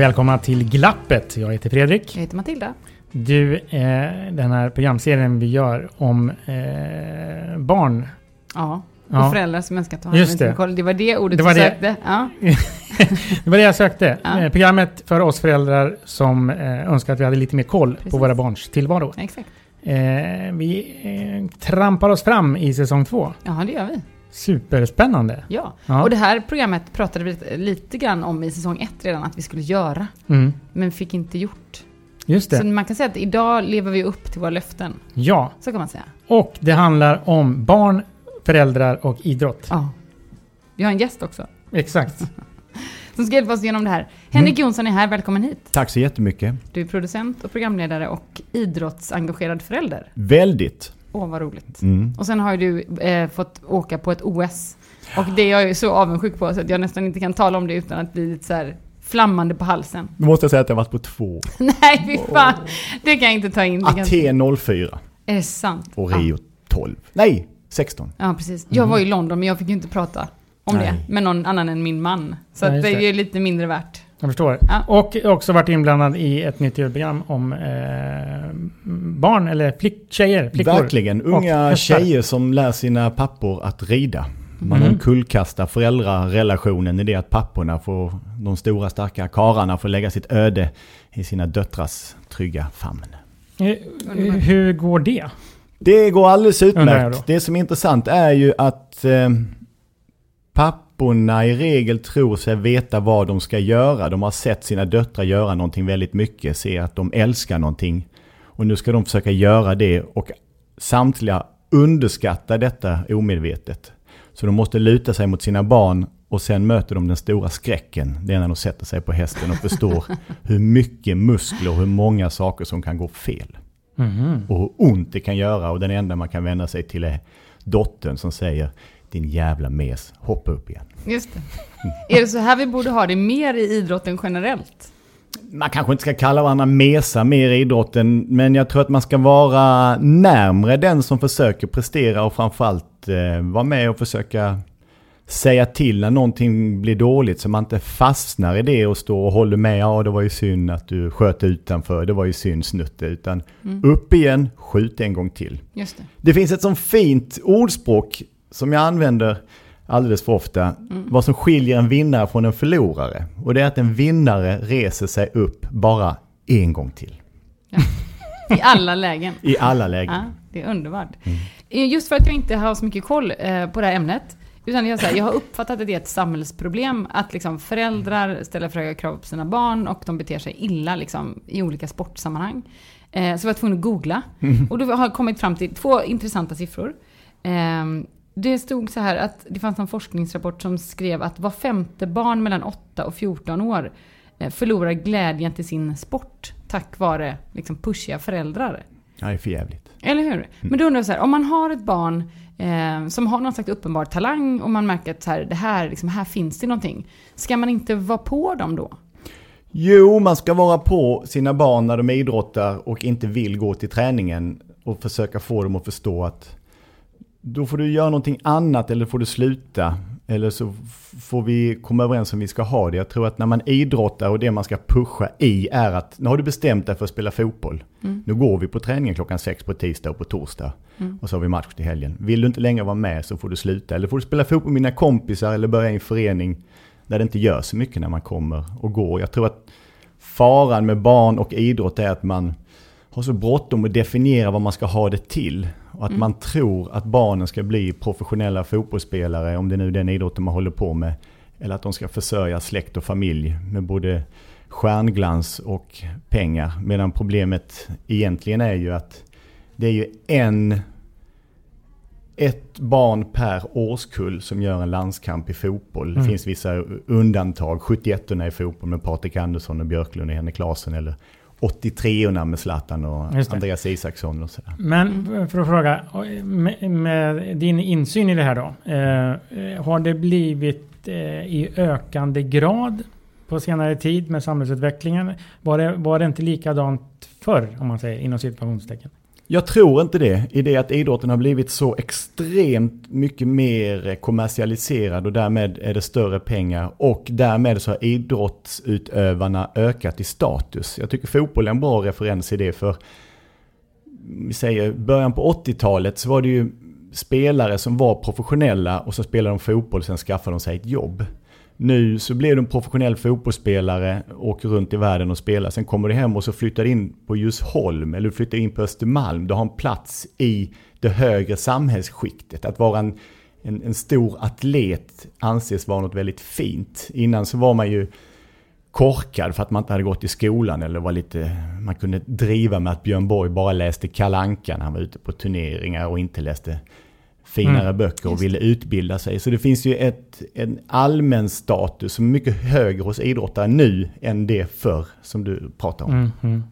Välkomna till Glappet. Jag heter Fredrik. Jag heter Matilda. Du, eh, den här programserien vi gör om eh, barn. Ja, och Ja. föräldrar som önskar ta hand om sin det. koll. Det var det ordet Det var du det. sökte. Ja. Det var det jag sökte. Ja. Eh, programmet för oss föräldrar som eh, önskar att vi hade lite mer koll på Precis. våra barns tillvaro. Exakt. Eh, vi trampar oss fram i säsong två. Ja, det gör vi. Superspännande. Ja. Ja. Och det här programmet pratade vi lite, grann om i säsong ett redan att vi skulle göra. Mm. Men fick inte gjort. Just Så det. man kan säga att idag lever vi upp till våra löften. Ja. Så kan man säga. Och det handlar om barn, föräldrar och idrott. Ja. Vi har en gäst också. Exakt. Som ska hjälpa oss igenom det här. Henrik Mm. Jonsson är här, välkommen hit. Tack så jättemycket. Du är producent och programledare och idrottsengagerad förälder. Väldigt. Åh, vad roligt. Mm. Och sen har ju du eh, fått åka på ett OS. Och det är jag ju så avundsjuk på så att jag nästan inte kan tala om det utan att bli lite så här flammande på halsen. Då måste jag säga att jag har varit på två. Nej, fy fan. Det kan jag inte ta in. Aten 04 Är det sant? och Rio 12. Nej, 16. Ja, ja, precis. Jag var i London men jag fick ju inte prata om Nej. det med någon annan än min man. Så Nej, det. är ju lite mindre värt. Jag förstår. Ja. Och också varit inblandad i ett nytt program om eh, barn, eller flick, tjejer, flickor. Verkligen. Unga tjejer som lär sina pappor att rida. Man Mm. omkullkastar föräldrarelationen i det att papporna får, de stora starka kararna får lägga sitt öde i sina döttrars trygga famn. Eh, hur går det? Det går alldeles utmärkt. Det som är intressant är ju att eh, papporna i regel tror sig veta vad de ska göra. De har sett sina döttrar göra någonting väldigt mycket, ser att de älskar någonting. Och nu ska de försöka göra det och samtliga underskattar detta omedvetet. Så de måste luta sig mot sina barn och sen möter de den stora skräcken. Det är när de sätter sig på hästen och förstår hur mycket muskler och hur många saker som kan gå fel Mhm. och hur ont det kan göra och den enda man kan vända sig till är dottern som säger din jävla mes, hoppa upp igen. Just det. Är det så här vi borde ha det mer i idrotten generellt? Man kanske inte ska kalla varandra mesar mer i idrotten, men jag tror att man ska vara närmre den som försöker prestera och framförallt eh, vara med och försöka säga till när någonting blir dåligt så man inte fastnar i det och står och håller med. Ja, det var ju synd att du sköt utanför, det var ju synd snutte. Utan upp igen, skjut en gång till. Just det. Det finns ett sånt fint ordspråk som jag använder alldeles för ofta. Vad som skiljer en vinnare från en förlorare. Och det är att en vinnare reser sig upp bara en gång till. I alla lägen. I alla lägen. Ja, det är underbart. Eh, Just för att jag inte har så mycket koll eh, på det här ämnet. Utan jag, här, jag har uppfattat att det är ett samhällsproblem att liksom föräldrar ställer för höga krav på sina barn och de beter sig illa liksom, i olika sportsammanhang. Eh, så jag var tvungen att googla. Och då har jag kommit fram till två intressanta siffror. Eh, det stod så här att det fanns en forskningsrapport som skrev att var femte barn mellan 8 och 14 år eh, förlorar glädjen till sin sport tack vare liksom, pushiga föräldrar. Ja, det är för jävligt. Eller hur? Men då undrar jag så här, om man har ett barn eh, som har någon slags uppenbar talang och man märker att så här, det här, liksom, här finns det någonting. Ska man inte vara på dem då? Jo, man ska vara på sina barn när de idrottar och inte vill gå till träningen och försöka få dem att förstå att då får du göra någonting annat eller får du sluta. Eller så får vi komma överens om vi ska ha det. Jag tror att när man idrottar och det man ska pusha i är att nu har du bestämt dig för att spela fotboll. Mm. Nu går vi på träningen klockan sex på tisdag och på torsdag. Och så har vi match till helgen. Vill du inte längre vara med så får du sluta. Eller får du spela fotboll med dina kompisar eller börja i en förening där det inte gör så mycket när man kommer och går. Jag tror att faran med barn och idrott är att man har så bråttom att definiera vad man ska ha det till. Och att man tror att barnen ska bli professionella fotbollsspelare, om det nu är den idrotten man håller på med. Eller att de ska försörja släkt och familj med både stjärnglans och pengar. Medan problemet egentligen är ju att det är ju en ett barn per årskull som gör en landskamp i fotboll. Det finns vissa undantag. 71 i fotboll med Patrik Andersson och Björklund och Henrik Klasen. Eller 83 med Zlatan och. Andreas Isaksson och sådär. Men för att fråga, med, med din insyn i det här då. Eh, har det blivit eh, i ökande grad på senare tid med samhällsutvecklingen? Var det, var det inte likadant förr, om man säger inom situationstecken? Jag tror inte det, i det att idrotten har blivit så extremt mycket mer kommersialiserad och därmed är det större pengar och därmed så har idrottsutövarna ökat i status. Jag tycker fotboll är en bra referens i det för vi säger början på 80-talet så var det ju spelare som var professionella och så spelade de fotboll och sen skaffade de sig ett jobb. Nu så blev du en professionell fotbollsspelare, åker runt i världen och spelar. Sen kommer du hem och så flyttar du in på Djursholm eller du flyttar in på Östermalm. Du har en plats i det högre samhällsskiktet. Att vara en, en, en stor atlet anses vara något väldigt fint. Innan så var man ju korkad för att man inte hade gått i skolan eller var lite, man kunde driva med att Björn Borg bara läste Kalanka när han var ute på turneringar och inte läste finare Mm. böcker och ville utbilda sig. Så det finns ju ett, en allmän status som är mycket högre hos idrottare nu än det förr som du pratar om. Mm, mm.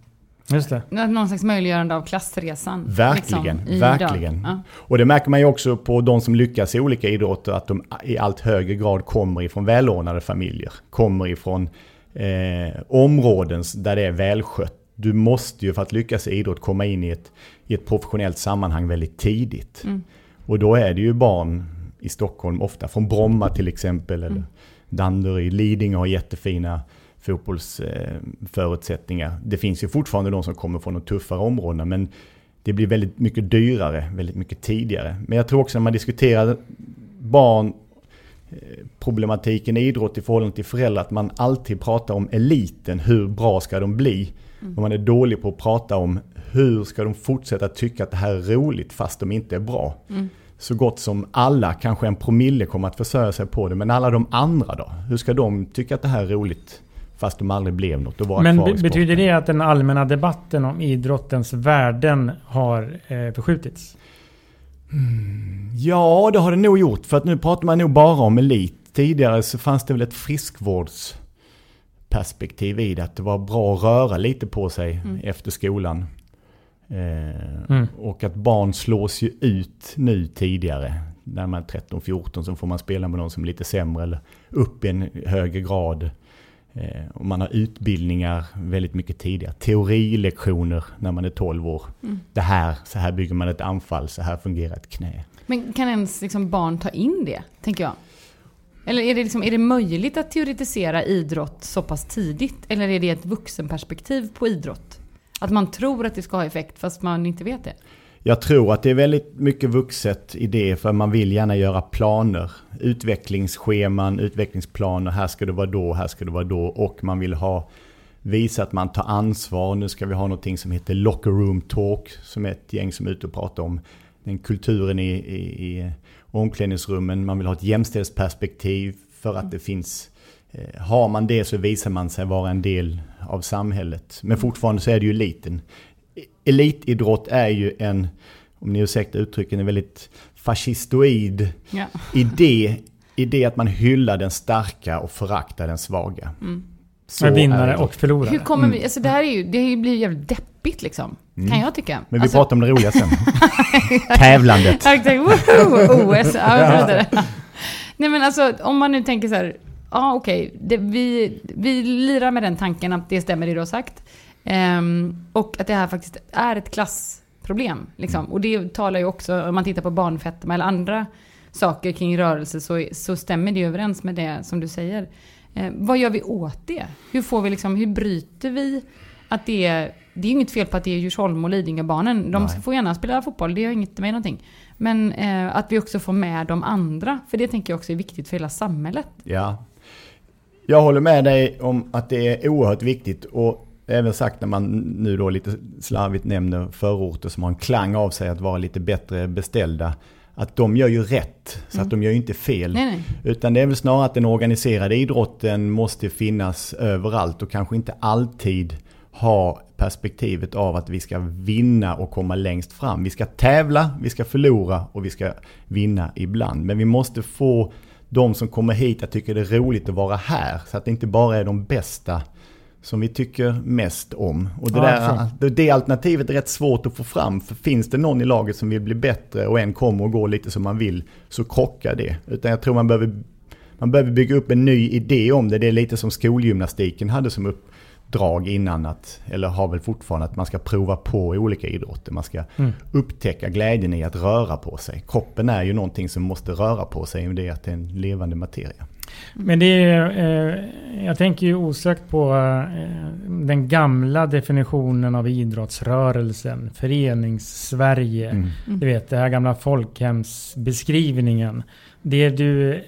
Just det. Någon slags möjliggörande av klassresan. Verkligen, liksom, verkligen. Ja. Och det märker man ju också på de som lyckas i olika idrotter att de i allt högre grad kommer ifrån välordnade familjer. Kommer ifrån eh, områden där det är välskött. Du måste ju för att lyckas i idrott komma in i ett, i ett professionellt sammanhang väldigt tidigt. Och då är det ju barn i Stockholm, ofta från Bromma till exempel, eller Danderyd, Lidingö har jättefina fotbollsförutsättningar. Det finns ju fortfarande de som kommer från de tuffare områdena, men det blir väldigt mycket dyrare, väldigt mycket tidigare. Men jag tror också när man diskuterar barn, eh, problematiken i idrott i förhållande till föräldrar, att man alltid pratar om eliten, hur bra ska de bli? Och man är dålig på att prata om hur ska de fortsätta tycka att det här är roligt fast de inte är bra. Så gott som alla, kanske en promille kommer att försörja sig på det, men alla de andra då? Hur ska de tycka att det här är roligt fast de aldrig blev något och vara Men kvar i betyder det att den allmänna debatten om idrottens värden har eh, förskjutits? Ja, det har det nog gjort. För att nu pratar man nog bara om elit. Tidigare så fanns det väl ett friskvårdsperspektiv i det. Att det var bra att röra lite på sig efter skolan. Eh, Mm. Och att barn slås ju ut nu tidigare. När man är 13-14 så får man spela med någon som är lite sämre eller upp i en högre grad. Eh, och man har utbildningar väldigt mycket tidigare. Teorilektioner när man är 12 år. Det här, så här bygger man ett anfall, så här fungerar ett knä. Men kan ens liksom barn ta in det, tänker jag? Eller är det, liksom, är det möjligt att teoretisera idrott så pass tidigt? Eller är det ett vuxenperspektiv på idrott? Att man tror att det ska ha effekt fast man inte vet det? Jag tror att det är väldigt mycket vuxet i det för man vill gärna göra planer. Utvecklingsscheman, utvecklingsplaner. Här ska det vara då, här ska det vara då. Och man vill ha visa att man tar ansvar. Nu ska vi ha någonting som heter Locker Room Talk. Som är ett gäng som är ute och pratar om den kulturen i, i, i omklädningsrummen. Man vill ha ett jämställdhetsperspektiv för att det finns har man det så visar man sig vara en del av samhället. Men fortfarande så är det ju eliten. Elitidrott är ju en, om ni ursäktar uttrycken, en väldigt fascistoid Ja. idé. Idé att man hyllar den starka och föraktar den svaga. Så Med är vinnare och förlorare. Hur kommer vi... Alltså det här är ju, det blir ju jävligt deppigt liksom. Kan jag tycka. Men vi alltså, pratar om det roliga sen. Tävlandet. Woho! OS. Ja. Nej men alltså om man nu tänker så här. Ja okej, det- vi, vi lirar med den tanken att det stämmer det du har sagt. Ehm, och att det här faktiskt är ett klassproblem. Liksom. Och det talar ju också, om man tittar på barnfetma eller andra saker kring rörelse så, så stämmer det överens med det som du säger. Eh, vad gör vi åt det? Hur får vi liksom, hur bryter vi att det är, det är inget fel på att det är Djursholm och Lidingöbarnen. De Nej. får gärna spela fotboll, det gör inget med någonting. Men eh, att vi också får med de andra, för det tänker jag också är viktigt för hela samhället. Ja. Jag håller med dig om att det är oerhört viktigt och även sagt när man nu då lite slarvigt nämner förorter som har en klang av sig att vara lite bättre beställda. Att de gör ju rätt, så att de gör ju inte fel. Nej, nej. Utan det är väl snarare att den organiserade idrotten måste finnas överallt och kanske inte alltid ha perspektivet av att vi ska vinna och komma längst fram. Vi ska tävla, vi ska förlora och vi ska vinna ibland. Men vi måste få de som kommer hit att tycka det är roligt att vara här. Så att det inte bara är de bästa som vi tycker mest om. Och det, Ja, där, det, det alternativet är rätt svårt att få fram. För finns det någon i laget som vill bli bättre och en kommer och går lite som man vill så krockar det. Utan jag tror man behöver, man behöver bygga upp en ny idé om det. Det är lite som skolgymnastiken hade som uppdrag innan att, eller har väl fortfarande, att man ska prova på olika idrotter. Man ska Mm. upptäcka glädjen i att röra på sig. Kroppen är ju någonting som måste röra på sig, och det är att det är en levande materia. Men det är, eh, jag tänker ju osökt på eh, den gamla definitionen av idrottsrörelsen. Förenings-Sverige. Mm. Du vet, det här gamla folkhemsbeskrivningen. Det du eh,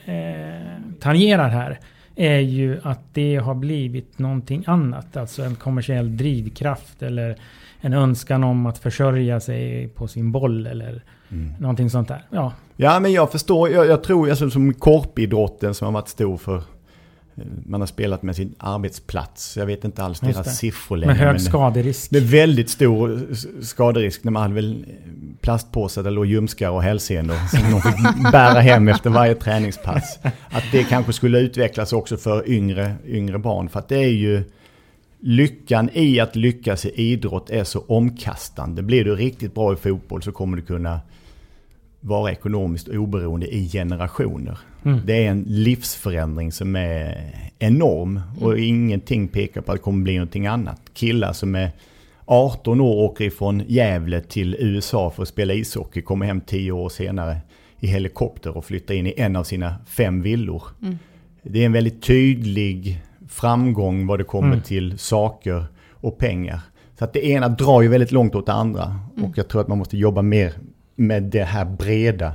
tangerar här är ju att det har blivit någonting annat. Alltså en kommersiell drivkraft eller en önskan om att försörja sig på sin boll eller Mm. någonting sånt där. Ja, Ja, men jag förstår. Jag, jag tror, alltså, som korpidrotten som har varit stor för man har spelat med sin arbetsplats. Jag vet inte alls Just deras det. siffror längre. med hög skaderisk. Det är väldigt stor skaderisk när man hade väl plastpåsar där låg ljumskar och hälsenor som de fick bära hem efter varje träningspass. Att det kanske skulle utvecklas också för yngre, yngre barn. För att det är ju lyckan i att lyckas i idrott är så omkastande. Blir du riktigt bra i fotboll så kommer du kunna vara ekonomiskt oberoende i generationer. Mm. Det är en livsförändring som är enorm och ingenting pekar på att det kommer bli någonting annat. Killar som är 18 år åker ifrån Gävle till USA för att spela ishockey, kommer hem 10 år senare i helikopter och flyttar in i en av sina fem villor. Det är en väldigt tydlig framgång vad det kommer Mm. till saker och pengar. Så att det ena drar ju väldigt långt åt det andra. Och jag tror att man måste jobba mer med det här breda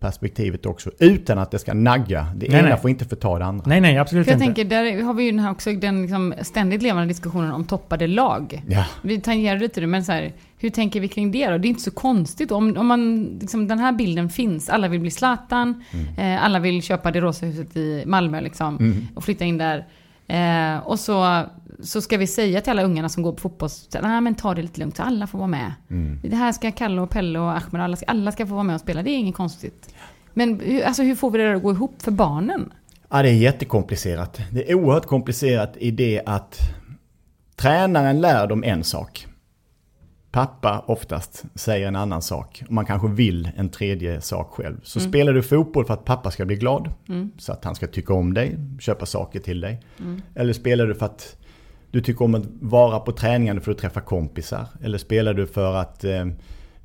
perspektivet också. Utan att det ska nagga. Det Nej, ena nej. får inte förta det andra. Nej, nej, absolut För jag inte. tänker, där har vi ju den här också den liksom ständigt levande diskussionen om toppade lag. Ja. Vi tangerar lite det, men så här, hur tänker vi kring det då? Det är inte så konstigt. Om, om man, liksom, den här bilden finns, alla vill bli Zlatan, eh, alla vill köpa det rosa huset i Malmö liksom, och flytta in där. Eh, och så, så ska vi säga till alla ungarna som går på fotboll, nej men ta det lite lugnt, så alla får vara med. Det här ska Kalle och Pelle och Ahmed, alla ska, alla ska få vara med och spela, det är inget konstigt. Men alltså, hur får vi det där att gå ihop för barnen? Ja, det är jättekomplicerat. Det är oerhört komplicerat i det att tränaren lär dem en sak. Pappa oftast säger en annan sak. Och man kanske vill en tredje sak själv. Så spelar du fotboll för att pappa ska bli glad. Så att han ska tycka om dig, köpa saker till dig. Eller spelar du för att du tycker om att vara på träningarna för att träffa kompisar. Eller spelar du för att eh,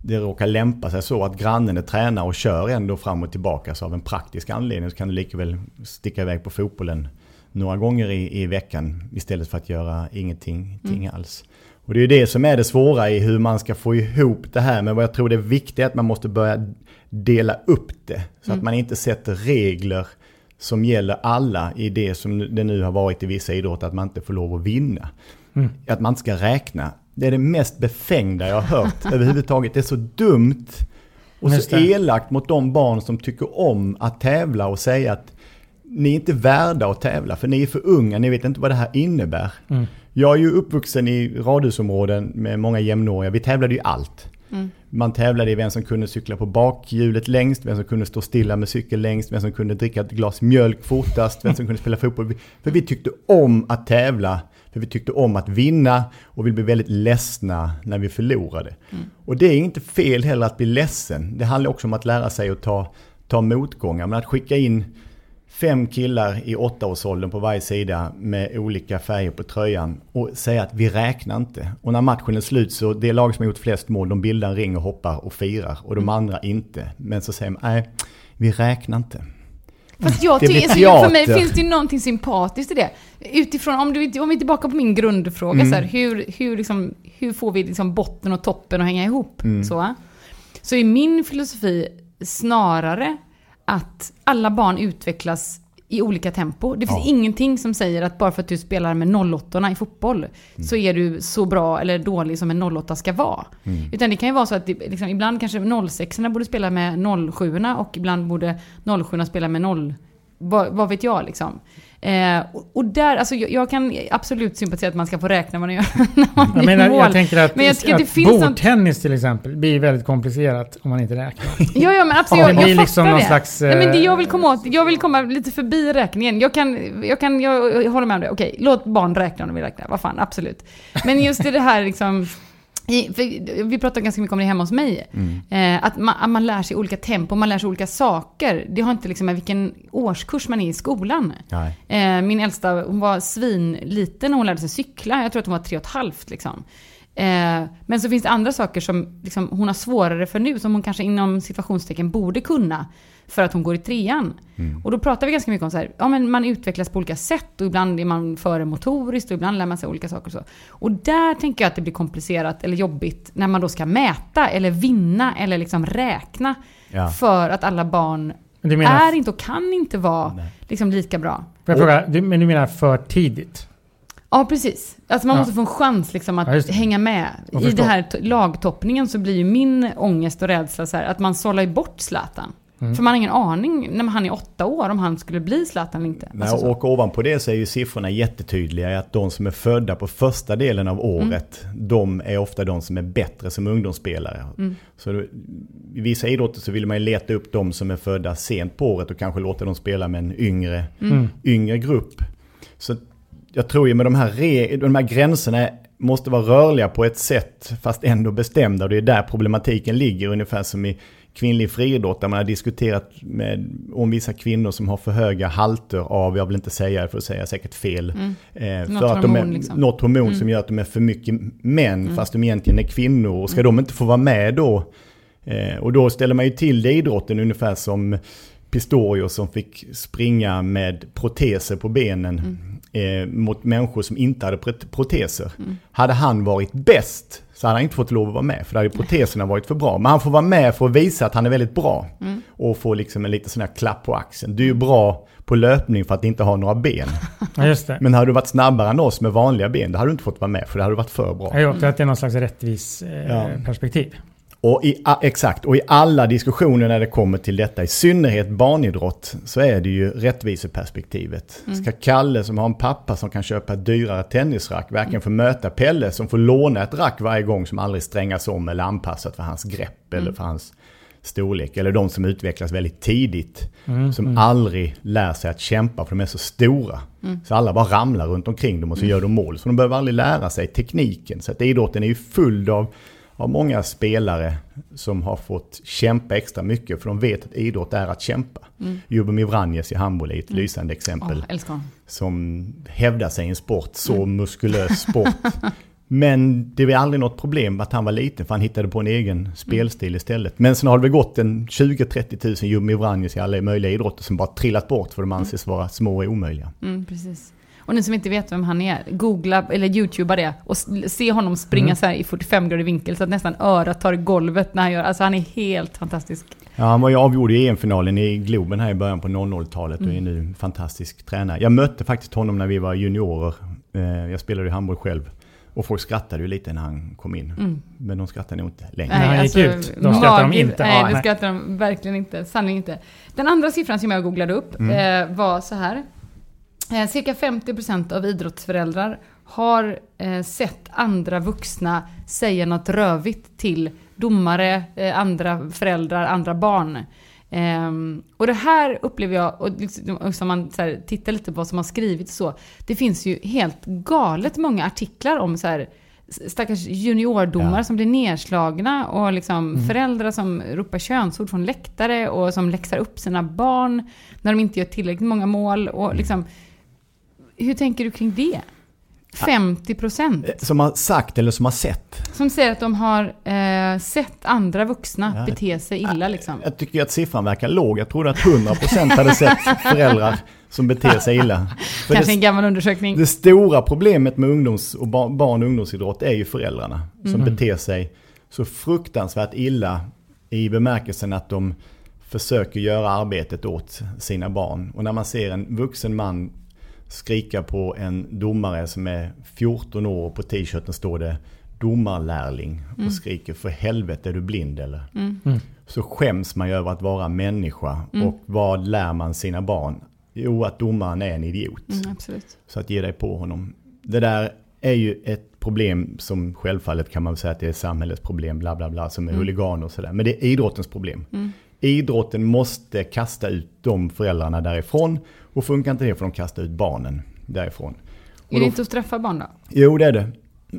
det råkar lämpa sig så att grannen är tränare och kör ändå fram och tillbaka. Så av en praktisk anledning så kan du lika väl sticka iväg på fotbollen några gånger i, i veckan istället för att göra ingenting ting alls. Och det är ju det som är det svåra i hur man ska få ihop det här. Men vad jag tror det är viktigt är att man måste börja dela upp det. Så att man inte sätter regler som gäller alla i det som det nu har varit i vissa idrotter, att man inte får lov att vinna. Att man inte ska räkna. Det är det mest befängda jag har hört överhuvudtaget. Det är så dumt och Just så det. elakt mot de barn som tycker om att tävla och säga att ni är inte värda att tävla för ni är för unga, ni vet inte vad det här innebär. Mm. Jag är ju uppvuxen i radhusområden med många jämnåriga, vi tävlade ju allt. Man tävlade i vem som kunde cykla på bakhjulet längst, vem som kunde stå stilla med cykel längst, vem som kunde dricka ett glas mjölk fortast, vem som kunde spela fotboll. För vi tyckte om att tävla, för vi tyckte om att vinna och vi blev väldigt ledsna när vi förlorade. Och det är inte fel heller att bli ledsen. Det handlar också om att lära sig att ta, ta motgångar, men att skicka in fem killar i åttaårsåldern på varje sida med olika färger på tröjan och säga att vi räknar inte. Och när matchen är slut så det lag som har gjort flest mål, de bildar en ring och hoppar och firar och de andra inte. Men så säger man, nej, vi räknar inte. Fast jag tycker, för mig finns det ju någonting sympatiskt i det. Utifrån, om, du, om vi är tillbaka på min grundfråga, så här, hur, hur, liksom, hur får vi liksom botten och toppen att hänga ihop? Så, så är min filosofi snarare att alla barn utvecklas i olika tempo. Det finns ingenting som säger att bara för att du spelar med 08 i fotboll så är du så bra eller dålig som en 08 ska vara. Utan det kan ju vara så att det, liksom, ibland kanske 06 borde spela med 07 och ibland borde 07 spela med 0 vad, vad vet jag liksom. Eh, och, och där, alltså jag, jag kan absolut sympatisera att man ska få räkna vad man gör när man Jag, menar, mål. jag tänker att, Men jag tycker att det finns något- bordtennis till exempel blir väldigt komplicerat om man inte räknar. Ja, ja men absolut. Ja, jag, det blir jag liksom fattar det. slags, Nej, men det eh, jag vill komma åt, jag vill komma lite förbi räkningen. Jag kan, jag kan, jag, jag håller med om det. Okej, låt barn räkna om de vill räkna. Vad fan, absolut. Men just det här liksom, i, för vi pratar ganska mycket om det hemma hos mig. Eh, att, man, att man lär sig olika tempo, man lär sig olika saker. Det har inte liksom med vilken årskurs man är i skolan. Eh, min äldsta, hon var svinliten när hon lärde sig cykla. Jag tror att hon var tre och ett halvt liksom. Eh, men så finns det andra saker som liksom, hon har svårare för nu, som hon kanske inom situationstecken borde kunna. För att hon går i trean. Och då pratar vi ganska mycket om så här, ja men man utvecklas på olika sätt och ibland är man före motoriskt och ibland lär man sig olika saker och så. Och där tänker jag att det blir komplicerat eller jobbigt när man då ska mäta eller vinna eller liksom räkna. Ja. För att alla barn är inte och kan inte vara liksom lika bra. får jag fråga, men du menar för tidigt? Ja, precis. Alltså man Ja. måste få en chans liksom att Ja, hänga med. I det här lagtoppningen så blir ju min ångest och rädsla så här, att man sållar ju bort Zlatan. Mm. För man har ingen aning när han är åtta år om han skulle bli Zlatan eller inte. Nej, Alltså så. och ovanpå det så är ju siffrorna jättetydliga. Att de som är födda på första delen av året, de är ofta de som är bättre som ungdomsspelare. Så då, I vissa idrotter så vill man ju leta upp de som är födda sent på året och kanske låta dem spela med en yngre, yngre grupp. Så jag tror ju med de här, re, de här gränserna måste vara rörliga på ett sätt fast ändå bestämda. Det är där problematiken ligger, ungefär som i kvinnlig friidrott där man har diskuterat med, om vissa kvinnor som har för höga halter av, jag vill inte säga det för att säga säkert fel, eh, Något för att de är, hormon, liksom. något hormon som gör att de är för mycket män fast de egentligen är kvinnor. Och ska de inte få vara med då? Eh, och då ställer man ju till det i idrotten ungefär som Pistorius som fick springa med proteser på benen eh, mot människor som inte hade prot- proteser. Hade han varit bäst så hade han inte fått lov att vara med för då hade proteserna varit för bra. Men han får vara med för att visa att han är väldigt bra. Och få liksom en liten sån här klapp på axeln. Du är ju bra på löpning för att inte ha några ben. Ja. Men hade du varit snabbare än oss med vanliga ben, då hade du inte fått vara med för det hade varit för bra. Jag tror att det är någon slags rättvis eh, Ja. perspektiv. Och i, a- exakt, och i alla diskussioner när det kommer till detta, i synnerhet barnidrott, så är det ju rättviseperspektivet. Ska Kalle som har en pappa som kan köpa ett dyrare tennisrack verkligen få möta Pelle som får låna ett rack varje gång som aldrig strängas om eller anpassat för hans grepp eller för hans storlek. Eller de som utvecklas väldigt tidigt. som aldrig lär sig att kämpa för de är så stora. Så alla bara ramlar runt omkring dem och så gör de mål. Så de behöver aldrig lära sig tekniken. Så att idrotten är ju full av, av många spelare som har fått kämpa extra mycket. För de vet att idrott är att kämpa. Mm. Jubomir Vranjes i handboll är ett lysande exempel honom. som hävdar sig i en sport, så muskulös sport. Men det var aldrig något problem att han var liten för han hittade på en egen spelstil istället. Men sen har det väl gått en 20-30 tusen Jummi Vranjes i alla möjliga idrotter som bara trillat bort för de anses vara små och omöjliga. Mm, precis. Och ni som inte vet vem han är, googla eller youtuba det och se honom springa så här i 45 grader vinkel så att nästan örat tar i golvet när han gör, alltså han är helt fantastisk. Ja, han var ju avgjord i EM-finalen i Globen här i början på 00-talet och är nu en fantastisk tränare. Jag mötte faktiskt honom när vi var juniorer. Eh, Jag spelade ju handboll själv. Och folk skrattade ju lite när han kom in. Men de skrattar nog inte längre. Nej, han gick ut. Då skrattar de inte. Nej, det nej. skrattar de verkligen inte. Sannerligen inte. Den andra siffran som jag googlade upp Mm. eh, var så här. Eh, cirka 50% av idrottsföräldrar har eh, sett andra vuxna säga något rövigt till domare, eh, andra föräldrar, andra barn. Ehm, och det här upplever jag, och liksom, man så tittar lite på vad som har skrivits så, det finns ju helt galet många artiklar om så här, stackars juniordomare Ja. som blir nedslagna och liksom Mm. föräldrar som ropar könsord från läktare och som läxar upp sina barn när de inte gör tillräckligt många mål. Mm. Och liksom, hur tänker du kring det? 50 procent Som har sagt eller som har sett. som säger att de har eh, sett andra vuxna Ja. bete sig illa. Liksom. Jag tycker att siffran verkar låg. Jag trodde att 100% hade sett föräldrar som beter sig illa. För Kanske det, en gammal undersökning. det stora problemet med ungdoms och bar- barn och ungdomsidrott är ju föräldrarna. Som Mm. beter sig så fruktansvärt illa i bemärkelsen att de försöker göra arbetet åt sina barn. Och när man ser en vuxen man skrika på en domare som är 14 år och på t-shirten står det domarlärling och skriker för helvete är du blind eller? Så skäms man ju över att vara människa och vad lär man sina barn? Jo, att domaren är en idiot. Mm, absolut. Så att ge dig på honom. Det där är ju ett problem som självfallet kan man säga att det är samhällets problem, bla bla bla, som är huliganer och sådär. Men det är idrottens problem. Idrotten måste kasta ut de föräldrarna därifrån och funkar inte det får de kasta ut barnen därifrån. Är det inte att straffa barn då? Jo, det är det.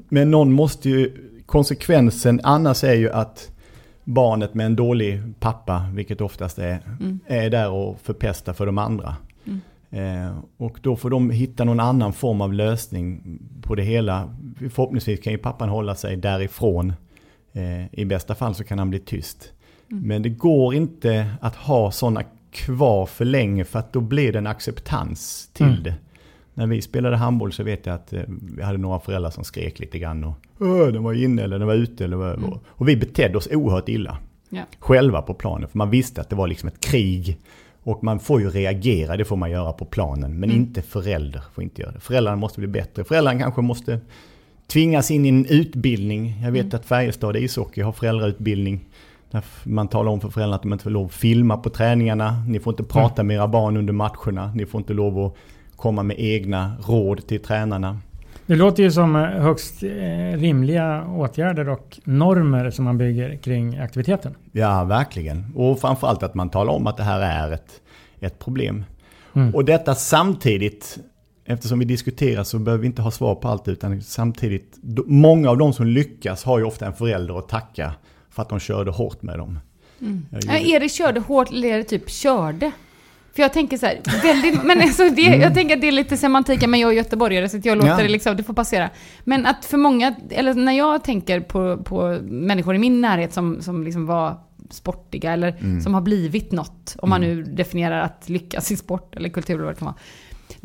Men någon måste ju, konsekvensen annars är ju att barnet med en dålig pappa, vilket oftast är, är där och förpestar för de andra. Eh, och då får de hitta någon annan form av lösning på det hela. Förhoppningsvis kan ju pappan hålla sig därifrån. Eh, I bästa fall så kan han bli tyst. Men det går inte att ha sådana kvar för länge för att då blir det en acceptans till Mm. det. När vi spelade handboll så vet jag att eh, vi hade några föräldrar som skrek lite grann och den var inne eller den var ute eller vad Och vi betedde oss oerhört illa. Ja. Själva på planen för man visste att det var liksom ett krig. Och man får ju reagera, det får man göra på planen. Men inte förälder får inte göra det. Föräldrarna måste bli bättre. Föräldrarna kanske måste tvingas in i en utbildning. Jag vet att Färjestad ishockey har föräldrautbildning. Man talar om för föräldrarna att de inte får lov att filma på träningarna. Ni får inte prata med era barn under matcherna. Ni får inte lov att komma med egna råd till tränarna. Det låter ju som eh, högst eh, rimliga åtgärder och normer som man bygger kring aktiviteten. Ja, verkligen. Och framförallt att man talar om att det här är ett, ett problem. Mm. Och detta samtidigt, eftersom vi diskuterar så behöver vi inte ha svar på allt utan samtidigt, många av de som lyckas har ju ofta en förälder att tacka för att de körde hårt med dem. Jag Ja, det körde hårt eller är det typ körde? För jag tänker så här, väldigt, men alltså det, jag tänker att det är lite semantik, men jag är göteborgare så jag låter Mm. Ja. det liksom, det får passera. Men att för många, eller när jag tänker på, på människor i min närhet som, som liksom var sportiga eller Mm. som har blivit något, om man nu definierar att lyckas i sport eller kultur eller vad det kan vara.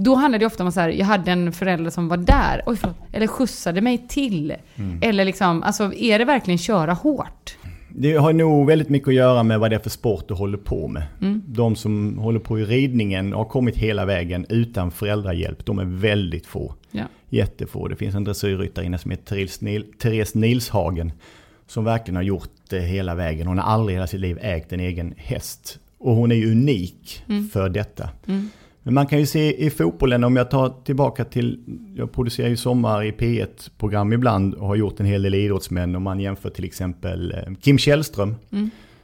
Då handlade det ofta om så här, jag hade en förälder som var där, oj förlåt, eller skjutsade mig till. Mm. Eller liksom, alltså är det verkligen köra hårt? Det har nog väldigt mycket att göra med vad det är för sport du håller på med. Mm. De som håller på i ridningen har kommit hela vägen utan föräldrahjälp. De är väldigt få. Ja. Jättefå. Det finns en dressyrryttarinna som heter Therese, Nil, Therese Nilshagen. Som verkligen har gjort det hela vägen. Hon har aldrig i hela sitt liv ägt en egen häst. Och hon är ju unik för detta. Men man kan ju se i fotbollen, om jag tar tillbaka till, jag producerar ju sommar i P1-program ibland och har gjort en hel del idrottsmän. Om man jämför till exempel eh, Kim Källström.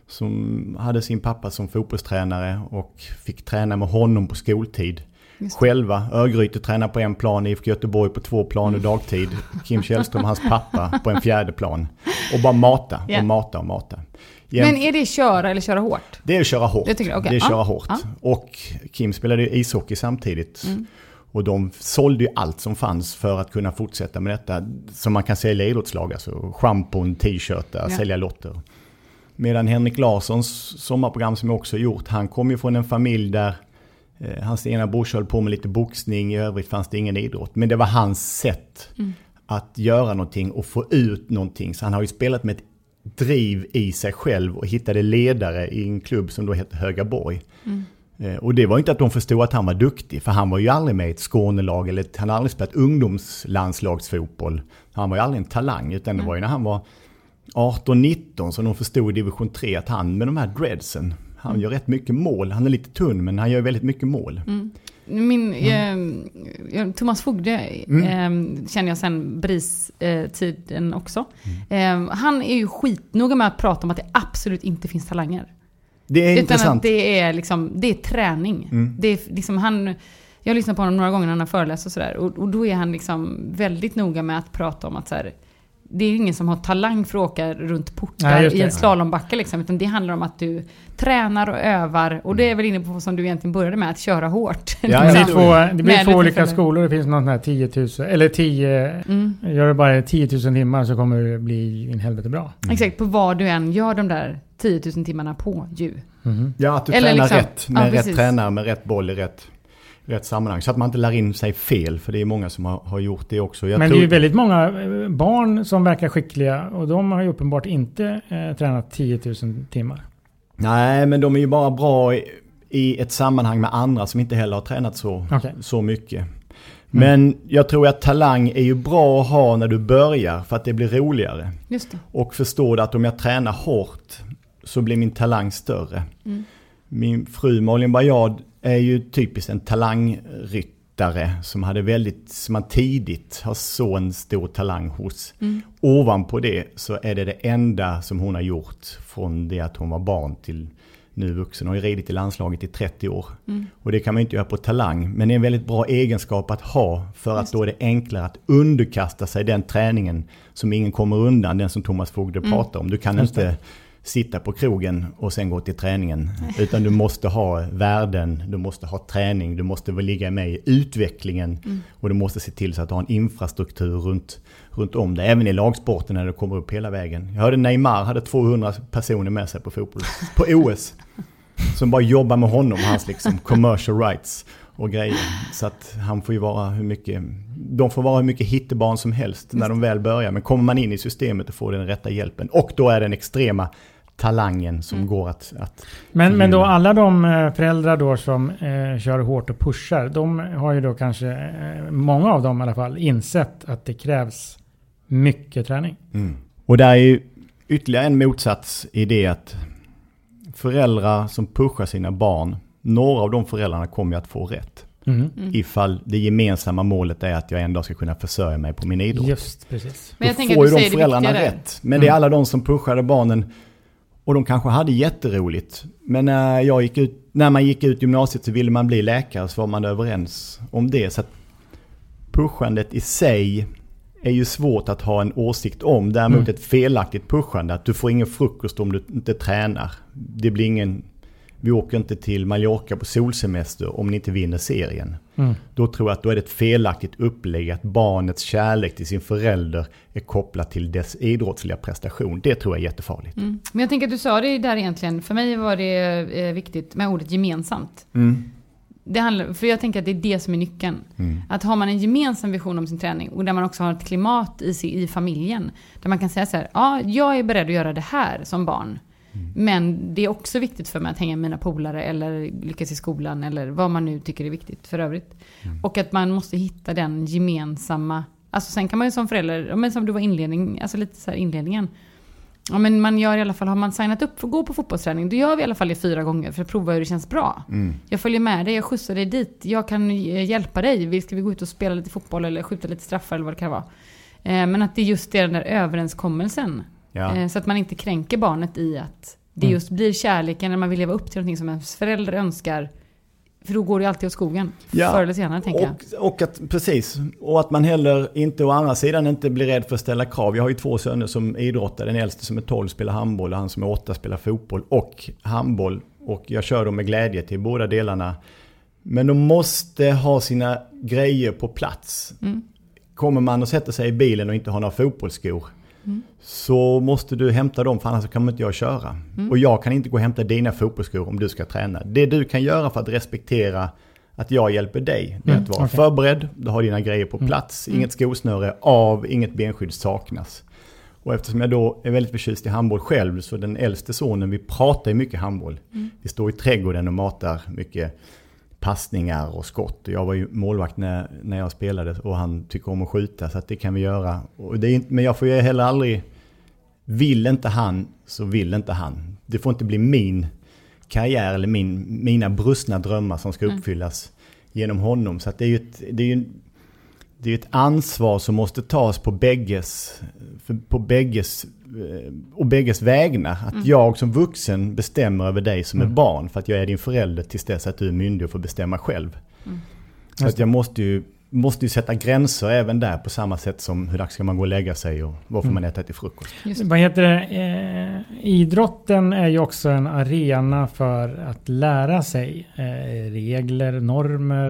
Som hade sin pappa som fotbollstränare och fick träna med honom på skoltid. Själva, Örgryte tränar på en plan, IFK Göteborg på två planer dagtid. Kim Källström och hans pappa på en fjärde plan. Och bara mata Ja. och mata och mata. Men är det köra eller köra hårt? det är att köra hårt. Det tycker okej. Det är köra Ja. hårt. Ja. Och Kim spelade ju ishockey samtidigt. Mm. Och de sålde ju allt som fanns för att kunna fortsätta med detta. Som man kan sälja i idrottslag. Alltså schampon, t-shirtar, Ja. sälja lotter. Medan Henrik Larssons sommarprogram som jag också gjort. Han kom ju från en familj där eh, hans ena brorsa höll på med lite boxning. I övrigt fanns det ingen idrott. Men det var hans sätt Mm. att göra någonting och få ut någonting. Så han har ju spelat med ett driv i sig själv och hittade ledare i en klubb som då hette Högaborg. Eh, Och det var inte att de förstod att han var duktig, för han var ju aldrig med i ett Skånelag eller han hade aldrig spelat ungdomslandslagsfotboll. Han var ju aldrig en talang, utan det var ju när han var 18-19 som de förstod i division 3 att han med de här dreadsen, han gör rätt mycket mål. Han är lite tunn men han gör väldigt mycket mål. Min, eh, Thomas Fogde eh, känner jag sen BRIS-tiden också. Eh, han är ju skitnoga med att prata om att det absolut inte finns talanger. Det är Utan intressant. att det är, liksom, det är träning. Det är liksom han, jag har lyssnat på honom några gånger när han har föreläst och sådär. Och, och då är han liksom väldigt noga med att prata om att så här, det är ingen som har talang för att åka runt Nej, portar just i en slalombacke liksom, utan det handlar om att du tränar och övar. Och det är väl inne på som du egentligen började med, att köra hårt. Ja, ja, det, är jag två, det blir Med två olika tillfälle. skolor. Det finns någon sån här 10 000, eller 10, Mm. gör du bara 10 000 timmar så kommer det bli in helvete bra. Exakt, på vad du än gör de där 10 000 timmarna på ju. Mhm. Ja, att du Eller tränar liksom- rätt med ja, rätt tränare, med rätt boll i rätt, rätt sammanhang. Så att man inte lär in sig fel, för det är många som har, har gjort det också. Jag Men tror, det är ju väldigt många eh, barn som verkar skickliga och de har ju uppenbart inte eh, tränat 10 000 timmar. Nej, men de är ju bara bra i, i ett sammanhang med andra som inte heller har tränat så, Okej. så mycket. Men jag tror att talang är ju bra att ha när du börjar för att det blir roligare. Just det. Och förstår du att om jag tränar hårt så blir min talang större. Min fru Malin Bajard är ju typiskt en talangryttare som hade väldigt, som man tidigt har så en stor talang hos. Ovanpå det så är det det enda som hon har gjort från det att hon var barn till nu vuxen. Hon har ju ridit i landslaget i 30 år. Och det kan man ju inte göra på talang. Men det är en väldigt bra egenskap att ha för att då är det enklare att underkasta sig den träningen som ingen kommer undan, den som Thomas Fogde pratar om. Du kan inte sitta på krogen och sen gå till träningen. Utan du måste ha värden, du måste ha träning, du måste väl ligga med i utvecklingen. Och du måste se till så att du har en infrastruktur runt, runt om det. Även i lagsporten när du kommer upp hela vägen. Jag hörde Neymar hade 200 personer med sig på fotboll, på OS. Som bara jobbar med honom och hans liksom commercial rights och grejer. Så att han får ju vara hur mycket, de får vara hur mycket hittebarn som helst när de väl börjar. Men kommer man in i systemet och får den rätta hjälpen. Och då är den extrema talangen som går att, att Men, men då alla de eh, föräldrar då som eh, kör hårt och pushar, de har ju då kanske, eh, många av dem i alla fall, insett att det krävs mycket träning. Och där är ju ytterligare en motsats i det att föräldrar som pushar sina barn, några av de föräldrarna kommer ju att få rätt. Mhm. Ifall det gemensamma målet är att jag en dag ska kunna försörja mig på min idrott. Just precis. Men jag Då tänker får ju de föräldrarna rätt. Men det är alla de som pushade barnen och de kanske hade jätteroligt. Men när, jag gick ut, när man gick ut gymnasiet så ville man bli läkare så var man överens om det. Så att pushandet i sig är ju svårt att ha en åsikt om. Däremot Mm. ett felaktigt pushande, att du får ingen frukost om du inte tränar. Det blir ingen... Vi åker inte till Mallorca på solsemester om ni inte vinner serien. Mm. Då tror jag att då är det ett felaktigt upplägg att barnets kärlek till sin förälder är kopplat till dess idrottsliga prestation. Det tror jag är jättefarligt. Mm. Men jag tänker att du sa det där egentligen. För mig var det eh, viktigt med ordet gemensamt. Mm. Det handlar, för jag tänker att det är det som är nyckeln. Att har man en gemensam vision om sin träning och där man också har ett klimat i, sig- i familjen. Där man kan säga så här, ja, jag är beredd att göra det här som barn. Men det är också viktigt för mig att hänga med mina polare eller lyckas i skolan eller vad man nu tycker är viktigt för övrigt. Och att man måste hitta den gemensamma, alltså sen kan man ju som förälder, men som du var inledning, alltså lite så här inledningen. Ja men man gör i alla fall, har man signat upp för att gå på fotbollsträning, då gör vi i alla fall det fyra gånger för att prova hur det känns bra. Jag följer med dig, jag skjutsar dig dit, jag kan eh, hjälpa dig. Ska vi gå ut och spela lite fotboll eller skjuta lite straffar eller vad det kan vara. Eh, Men att det just är den där överenskommelsen. Ja. Eh, Så att man inte kränker barnet i att det just blir kärleken när man vill leva upp till någonting som ens förälder önskar. För då går det alltid åt skogen. Ja. Förr eller senare tänker jag. Och, och att, precis, och att man heller inte å andra sidan inte blir rädd för att ställa krav. Jag har ju två söner som idrottar. Den äldste som är 12 spelar handboll och han som är 8 spelar fotboll och handboll. Och jag kör dem med glädje till båda delarna. Men de måste ha sina grejer på plats. Kommer man och sätter sig i bilen och inte har några fotbollsskor så måste du hämta dem för annars kan inte jag köra. Och jag kan inte gå och hämta dina fotbollsskor om du ska träna. Det du kan göra för att respektera att jag hjälper dig, det är att vara okej. förberedd, du har dina grejer på plats, inget skosnöre av, inget benskydd saknas. Och eftersom jag då är väldigt förtjust i handboll själv så den äldste sonen, vi pratar ju mycket handboll. Vi står i trädgården och matar mycket passningar och skott. Jag var ju målvakt när, när jag spelade och han tycker om att skjuta så att det kan vi göra. Och det är inte, men jag får ju heller aldrig, vill inte han så vill inte han. Det får inte bli min karriär eller min, mina brustna drömmar som ska uppfyllas genom honom. Så att det är ju ett, det är ju, det är ett ansvar som måste tas på bägges, på bägges, och bägges vägnar. Att jag som vuxen bestämmer över dig som är barn för att jag är din förälder tills dess att du är myndig och får bestämma själv. Så att jag måste ju måste ju sätta gränser även där på samma sätt som hur dags ska man gå och lägga sig och vad får man äta till frukost. Vad heter det? Eh, idrotten är ju också en arena för att lära sig eh, regler, normer.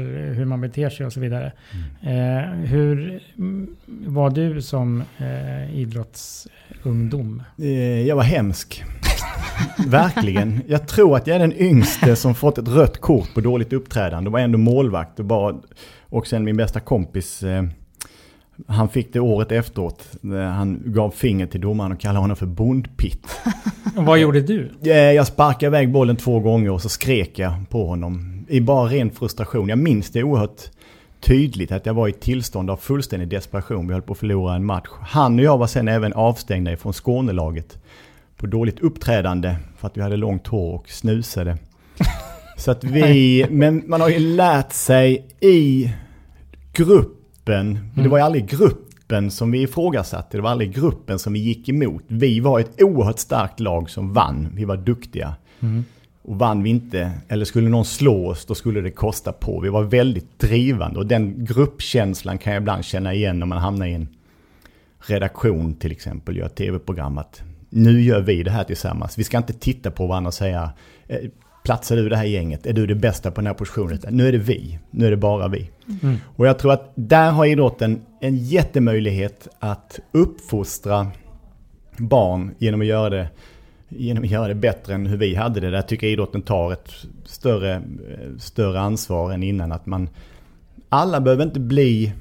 Hur man beter sig och så vidare. Eh, hur mm, var du som eh, idrottsungdom? Eh, Jag var hemsk. Verkligen. Jag tror att jag är den yngste som fått ett rött kort på dåligt uppträdande. Det var ändå målvakt och bara... Och sen min bästa kompis, eh, han fick det året efteråt. när Han gav finger till domaren och kallade honom för bondpitt. Vad gjorde du? Eh, Jag sparkade iväg bollen två gånger och så skrek jag på honom. I bara ren frustration. Jag minns det oerhört tydligt att jag var i ett tillstånd av fullständig desperation. Vi höll på att förlora en match. Han och jag var sen även avstängda från Skånelaget. På dåligt uppträdande för att vi hade långt hår och snusade. Så att vi, men man har ju lärt sig i gruppen, det var ju aldrig gruppen som vi ifrågasatte, det var aldrig gruppen som vi gick emot. Vi var ett oerhört starkt lag som vann, vi var duktiga. Och vann vi inte, eller skulle någon slå oss, då skulle det kosta på. Vi var väldigt drivande och den gruppkänslan kan jag ibland känna igen när man hamnar i en redaktion till exempel, gör tv-program att nu gör vi det här tillsammans. Vi ska inte titta på varandra och säga eh, platsar du det här gänget? Är du det bästa på den här positionen? Nu är det vi. Nu är det bara vi. Och jag tror att där har idrotten en jättemöjlighet att uppfostra barn genom att göra det genom att göra det bättre än hur vi hade det. Där tycker jag idrotten tar ett större, eh, större ansvar än innan. Att man, alla behöver inte bli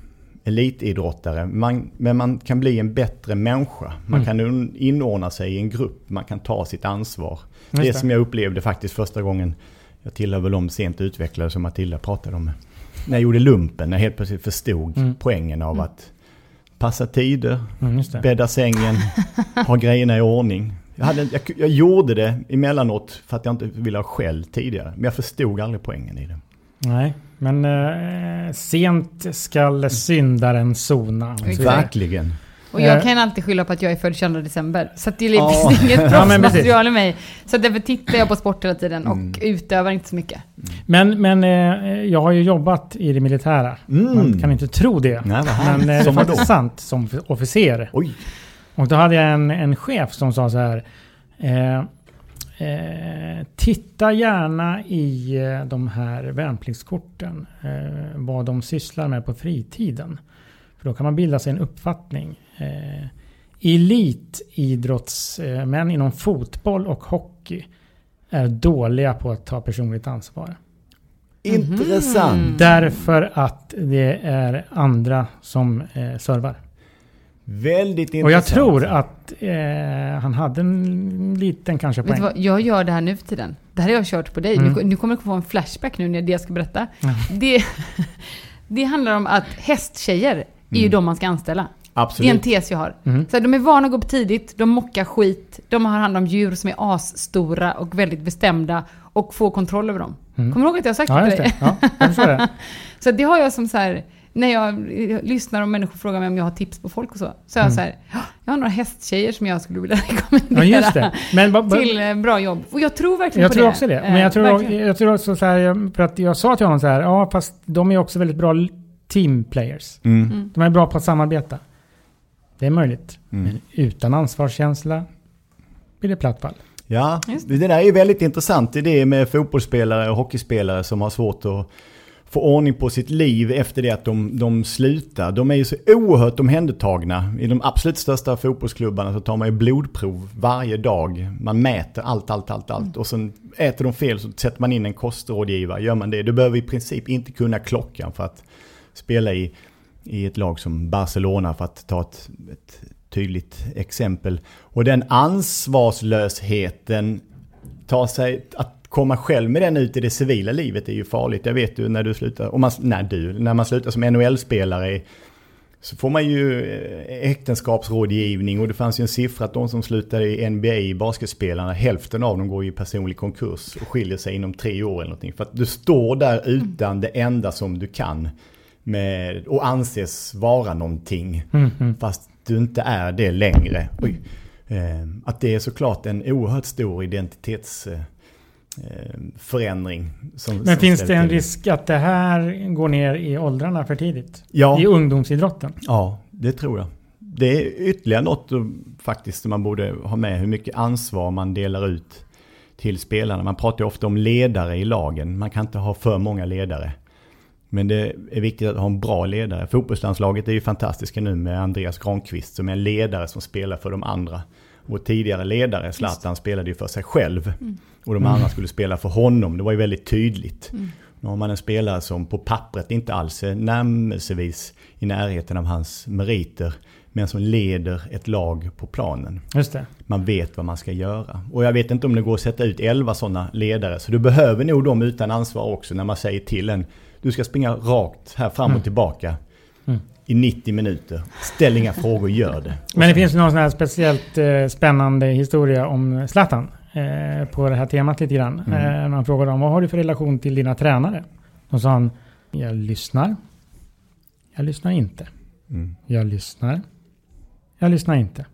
elitidrottare, man, men man kan bli en bättre människa. Man kan un- inordna sig i en grupp, man kan ta sitt ansvar. Det det. som jag upplevde faktiskt första gången, jag tillhör väl de sent utvecklade som Matilda pratade om. När jag gjorde lumpen, när jag helt plötsligt förstod poängen av att passa tider, Mm, bädda sängen, ha grejerna i ordning. Jag, hade, jag, jag gjorde det emellanåt för att jag inte ville ha skäll tidigare. Men jag förstod aldrig poängen i det. Nej, men eh, sent skall syndaren sona. Verkligen. Och jag Eh. kan alltid skylla på att jag är född 22 december. Så det är liksom Ja. inget proffsmaterial i mig. Så därför tittar jag på sport hela tiden och Mm. utövar inte så mycket. Men, men eh, jag har ju jobbat i det militära. Man kan inte tro det. Mm. Nej, men eh, det är sant som officer. Oj. Och då hade jag en, en chef som sa så här. Eh, eh, titta gärna i eh, de här värnpliktskorten. Eh, vad de sysslar med på fritiden. För då kan man bilda sig en uppfattning. Eh, elitidrottsmän inom fotboll och hockey är dåliga på att ta personligt ansvar. Intressant. Därför att det är andra som eh, servar. Väldigt intressant. Och jag tror att eh, han hade en liten kanske Vet du poäng. vad, jag gör det här nu för tiden. Det här har jag kört på dig. Mm. Nu, nu kommer du få en flashback nu när det jag ska berätta. Det, det handlar om att hästtjejer är ju Mm. de man ska anställa. Absolut. Det är en tes jag har. Så här, de är vana att gå upp tidigt, de mockar skit, de har hand om djur som är asstora och väldigt bestämda och får kontroll över dem. Kommer du ihåg att jag har sagt Ja, det till dig? Ja, jag det. Så det har jag som så här, när jag eh, lyssnar och människor frågar mig om jag har tips på folk och så. Så är jag så här, "Ja, jag har några hästtjejer som jag skulle vilja rekommendera Ja, just det. Men ba- ba- till eh, bra jobb. Och jag tror verkligen Jag på tror det. också det. Eh, Men jag tror, verkligen. jag tror också så här, för att jag sa till honom så här, ja fast de är också väldigt bra team players. Mm. De är bra på att samarbeta. Det är möjligt. Mm. Men utan ansvarskänsla blir det platt fall. Ja, det där är ju väldigt intressant. Det är det med fotbollsspelare och hockeyspelare som har svårt att få ordning på sitt liv efter det att de, de slutar. De är ju så oerhört omhändertagna. I de absolut största fotbollsklubbarna så tar man ju blodprov varje dag. Man mäter allt, allt, allt, allt. Och sen äter de fel så sätter man in en kostrådgivare. Gör man det, du behöver i princip inte kunna klockan för att spela i, i ett lag som Barcelona för att ta ett, ett tydligt exempel. Och den ansvarslösheten tar sig, att komma själv med den ut i det civila livet är ju farligt. Jag vet ju när du slutar, om man, när du, när man slutar som NHL-spelare så får man ju eh, äktenskapsrådgivning och det fanns ju en siffra att de som slutade i NBA, basketspelarna, hälften av dem går i personlig konkurs och skiljer sig inom tre år eller någonting. För att du står där utan det enda som du kan med, och anses vara någonting. Fast du inte är det längre. Oj. Eh, Att det är såklart en oerhört stor identitets eh, förändring. Som, Men som finns det en till. risk att det här går ner i åldrarna för tidigt? Ja. I ungdomsidrotten? Ja, det tror jag. Det är ytterligare något eh, faktiskt som man borde ha med. Hur mycket ansvar man delar ut till spelarna. Man pratar ju ofta om ledare i lagen. Man kan inte ha för många ledare. Men det är viktigt att ha en bra ledare. Fotbollslandslaget är ju fantastiska nu med Andreas Granqvist som är en ledare som spelar för de andra. Vår tidigare ledare, Zlatan, spelade ju för sig själv. Och de andra skulle spela för honom. Det var ju väldigt tydligt. Nu har man en spelare som på pappret inte alls är närmelsevis i närheten av hans meriter. Men som leder ett lag på planen. Just det. Man vet vad man ska göra. Och jag vet inte om det går att sätta ut 11 sådana ledare. Så du behöver nog dem utan ansvar också när man säger till en. Du ska springa rakt här fram och tillbaka. I 90 minuter. Ställ inga frågor, gör det. Men det finns någon sån här speciellt eh, spännande historia om Zlatan. Eh, på det här temat lite grann. Mm. Eh, man frågade om vad har du för relation till dina tränare? Då sa han, jag lyssnar. Jag lyssnar inte. Mm. Jag lyssnar. Jag lyssnar inte.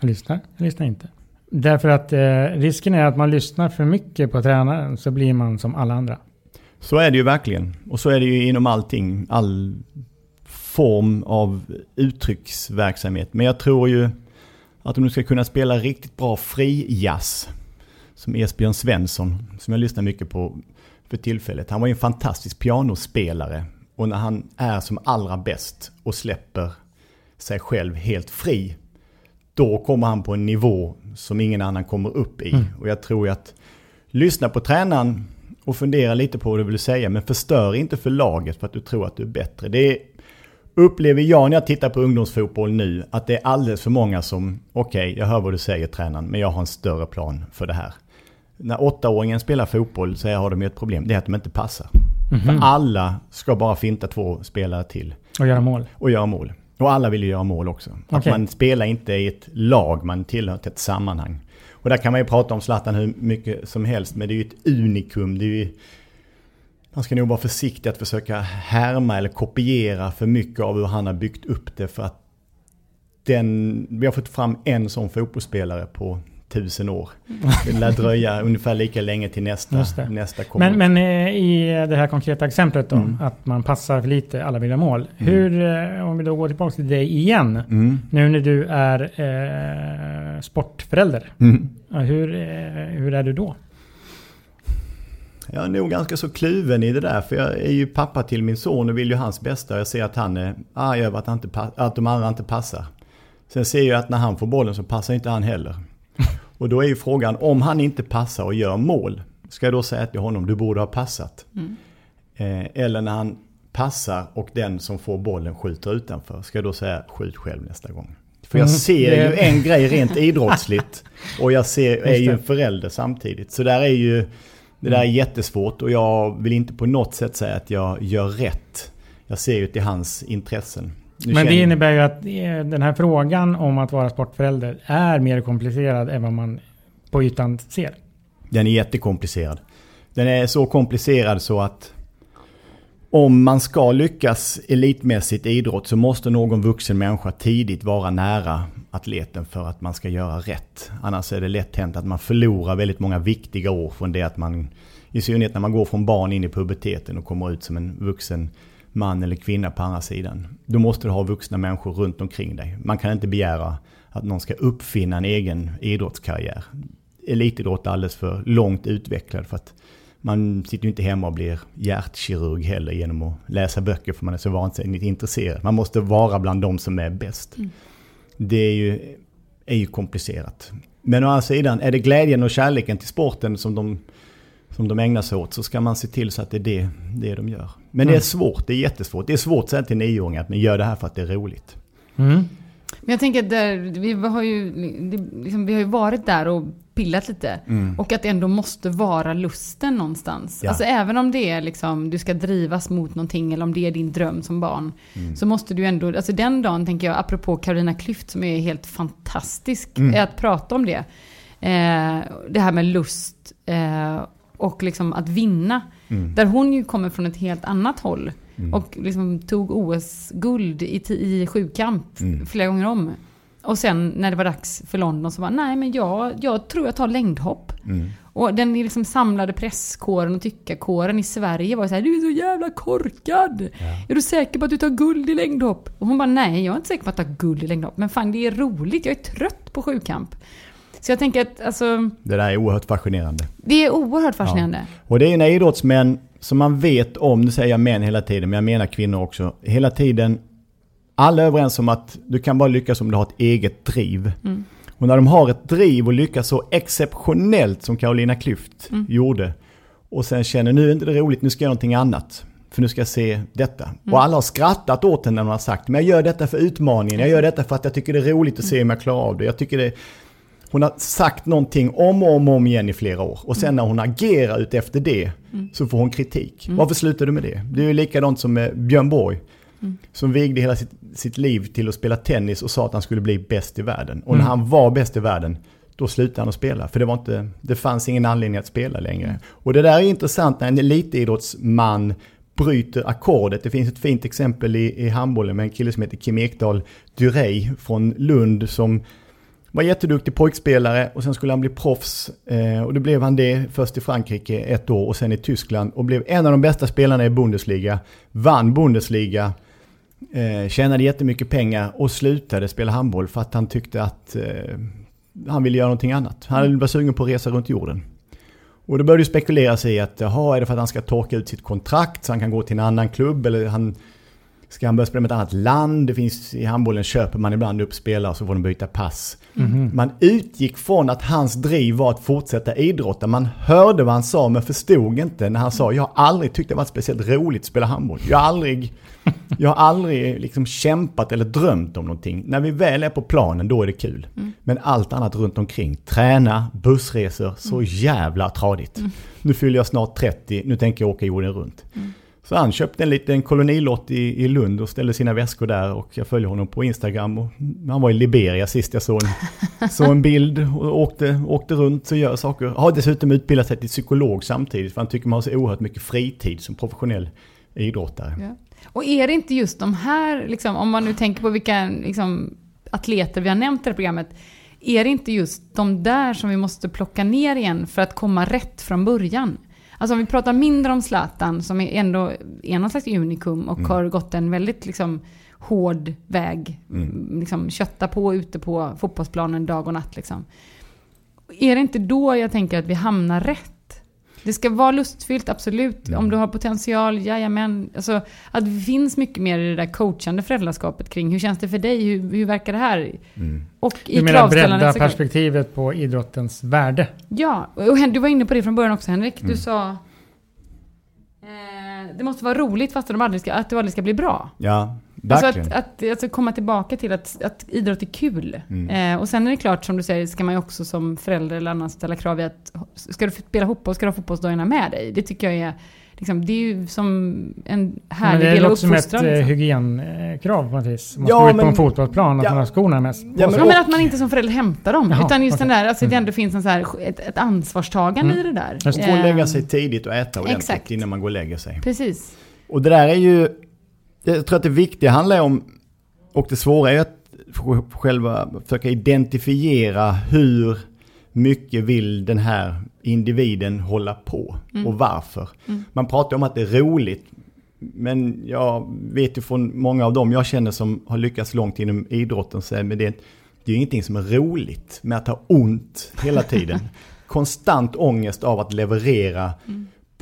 Jag lyssnar. Jag lyssnar inte. Därför att eh, risken är att man lyssnar för mycket på tränaren så blir man som alla andra. Så är det ju verkligen. Och så är det ju inom allting. All form av uttrycksverksamhet. Men jag tror ju att om du ska kunna spela riktigt bra frijazz. Som Esbjörn Svensson, som jag lyssnar mycket på för tillfället. Han var ju en fantastisk pianospelare. Och när han är som allra bäst och släpper sig själv helt fri. Då kommer han på en nivå som ingen annan kommer upp i. Och jag tror att lyssna på tränaren och fundera lite på vad du vill säga. Men förstör inte för laget för att du tror att du är bättre. Det är, upplever jag när jag tittar på ungdomsfotboll nu att det är alldeles för många som, okej, jag hör vad du säger tränaren, men jag har en större plan för det här. När åttaåringen spelar fotboll så har de ju ett problem, det är att de inte passar. För alla ska bara finta två spelare till Och göra mål. och göra mål. Och alla vill ju göra mål också. Att Okej. man spelar inte i ett lag, man tillhör ett sammanhang. Och där kan man ju prata om Zlatan hur mycket som helst, men det är ju ett unikum. Det är ju, man ska nog vara försiktig att försöka härma eller kopiera för mycket av hur han har byggt upp det. För att den, vi har fått fram en sån fotbollsspelare på tusen år. Det lär dröja ungefär lika länge till nästa, nästa kommer. Men, men eh, i det här konkreta exemplet då, Mm. att man passar för lite, alla ha mål. Hur, eh, om vi då går tillbaka till dig igen, Mm. nu när du är eh, sportförälder. Mm. Hur, eh, hur är du då? Jag är nog ganska så kluven i det där. För jag är ju pappa till min son och vill ju hans bästa. Jag ser att han är arg över att, han inte att de andra inte passar. Sen ser jag att när han får bollen så passar inte han heller. Och då är ju frågan, om han inte passar och gör mål. Ska jag då säga till honom, du borde ha passat. Eh, eller när han passar och den som får bollen skjuter utanför. Ska jag då säga, skjut själv nästa gång. För jag Mm, ser det- ju en grej rent idrottsligt. Och jag ser, är ju en förälder samtidigt. Så där är ju, det där är jättesvårt och jag vill inte på något sätt säga att jag gör rätt. Jag ser ju till hans intressen. Men det innebär ju att eh, den här frågan om att vara sportförälder är mer komplicerad än vad man på ytan ser. Den är jättekomplicerad. Den är så komplicerad så att om man ska lyckas elitmässigt i idrott så måste någon vuxen människa tidigt vara nära atleten för att man ska göra rätt. Annars är det lätt hänt att man förlorar väldigt många viktiga år från det att man, i synnerhet när man går från barn in i puberteten och kommer ut som en vuxen man eller kvinna på andra sidan. Då måste du ha vuxna människor runt omkring dig. Man kan inte begära att någon ska uppfinna en egen idrottskarriär. Elitidrott är alldeles för långt utvecklad för att man sitter ju inte hemma och blir hjärtkirurg heller genom att läsa böcker för man är så vansinnigt intresserad. Man måste vara bland de som är bäst. Det är ju, är ju komplicerat. Men å andra sidan, är det glädjen och kärleken till sporten som de, som de ägnar sig åt så ska man se till så att det är det, det de gör. Men det är Mm. svårt, det är jättesvårt. Det är svårt att säga till nioåringar att man gör det här för att det är roligt. Mm. Men jag tänker att där, vi, har ju, liksom, vi har ju varit där och pillat lite. Och att det ändå måste vara lusten någonstans. Ja. Alltså även om det är liksom, du ska drivas mot någonting eller om det är din dröm som barn. Så måste du ändå, alltså den dagen tänker jag, apropå Carolina Klüft som är helt fantastisk, är att prata om det. Eh, det här med lust eh, och liksom att vinna. Där hon ju kommer från ett helt annat håll. Och liksom tog OS-guld i, i sjukamp flera gånger om. Och sen när det var dags för London så var nej men jag, jag tror jag tar längdhopp. Och den liksom samlade presskåren och tyckarkåren i Sverige var så här, du är så jävla korkad! Är du säker på att du tar guld i längdhopp? Och hon bara, nej jag är inte säker på att ta guld i längdhopp. Men fan det är roligt, jag är trött på sjukamp. Så jag tänker att alltså, Det där är oerhört fascinerande. det är oerhört fascinerande. Och det är när idrottsmän som man vet om, nu säger jag män hela tiden, men jag menar kvinnor också. Hela tiden, alla är överens om att du kan bara lyckas om du har ett eget driv. Och när de har ett driv och lyckas så exceptionellt som Carolina Klüft gjorde. Och sen känner nu är inte det roligt, nu ska jag göra någonting annat. För nu ska jag se detta. Och alla har skrattat åt henne när hon har sagt, men jag gör detta för utmaningen. Jag gör detta för att jag tycker det är roligt att se om jag klarar av det. Jag tycker det hon har sagt någonting om och om och om igen i flera år. Och sen när hon agerar ut efter det så får hon kritik. Varför slutar du med det? Det är ju likadant som med Björn Borg. Som vigde hela sitt, sitt liv till att spela tennis och sa att han skulle bli bäst i världen. Och när han var bäst i världen, då slutade han att spela. För det, var inte, det fanns ingen anledning att spela längre. Och det där är intressant när en elitidrottsman bryter ackordet. Det finns ett fint exempel i, i handbollen med en kille som heter Kim Ekdahl Durey från Lund som var jätteduktig pojkspelare och sen skulle han bli proffs. Eh, och då blev han det först i Frankrike ett år och sen i Tyskland. Och blev en av de bästa spelarna i Bundesliga. Vann Bundesliga. Eh, tjänade jättemycket pengar och slutade spela handboll för att han tyckte att eh, han ville göra någonting annat. Han var sugen på att resa runt jorden. Och då började det spekuleras i att, jaha, är det för att han ska torka ut sitt kontrakt så han kan gå till en annan klubb eller han Ska han börja spela med ett annat land? Det finns i handbollen köper man ibland upp spelare så får de byta pass. Man utgick från att hans driv var att fortsätta idrotta. Man hörde vad han sa men förstod inte när han sa jag har aldrig tyckt det varit speciellt roligt att spela handboll. Jag har aldrig, jag har aldrig liksom kämpat eller drömt om någonting. När vi väl är på planen då är det kul. Men allt annat runt omkring, träna, bussresor, så jävla tradigt. Nu fyller jag snart 30, nu tänker jag åka jorden runt. Så han köpte en liten kolonilott i, i Lund och ställde sina väskor där och jag följer honom på Instagram. Och han var i Liberia sist jag såg en, såg en bild och åkte, åkte runt och gör saker. Har dessutom utbildat sig till psykolog samtidigt för han tycker man har så oerhört mycket fritid som professionell idrottare. Ja. Och är det inte just de här, liksom, om man nu tänker på vilka liksom, atleter vi har nämnt i det här programmet, är det inte just de där som vi måste plocka ner igen för att komma rätt från början? Alltså om vi pratar mindre om Zlatan som är ändå är någon slags unikum och har gått en väldigt liksom, hård väg. Liksom, kötta på ute på fotbollsplanen dag och natt. Liksom. Är det inte då jag tänker att vi hamnar rätt? Det ska vara lustfyllt, absolut. Om du har potential, jajamän. Alltså, att det finns mycket mer i det där coachande föräldraskapet kring hur känns det för dig? Hur, hur verkar det här? Och i Du menar bredda perspektivet på idrottens värde? Ja, och du var inne på det från början också Henrik. Du sa... Eh, det måste vara roligt fast de aldrig ska, att det aldrig ska bli bra. Ja, Alltså att, att alltså komma tillbaka till att, att idrott är kul. Mm. Eh, och sen är det klart, som du säger, ska man ju också som förälder eller annan ställa krav i att ska du spela fotboll, ska du ha fotbollsdagarna med dig. Det tycker jag är liksom, det är ju som en härlig det del av låter som ett uppfostran. eh, Liksom. hygienkrav på något vis. Man Ja, ska gå ut på men- en fotbollsplan att Ja. man har skorna mest. Ja, men- Ja, men att man inte som förälder hämtar dem. Jaha, utan just den okej. där, alltså det ändå finns en så här, ett, ett ansvarstagande Mm. i det där. Just Gå och lägga sig tidigt och äta ordentligt exakt. innan man går och lägger sig. Precis. Och det där är ju, jag tror att det viktiga handlar om, och det svåra är att själva försöka identifiera hur mycket vill den här individen hålla på och varför. Man pratar om att det är roligt, men jag vet ju från många av dem jag känner som har lyckats långt inom idrotten, så men det, det är ju ingenting som är roligt med att ha ont hela tiden. Konstant ångest av att leverera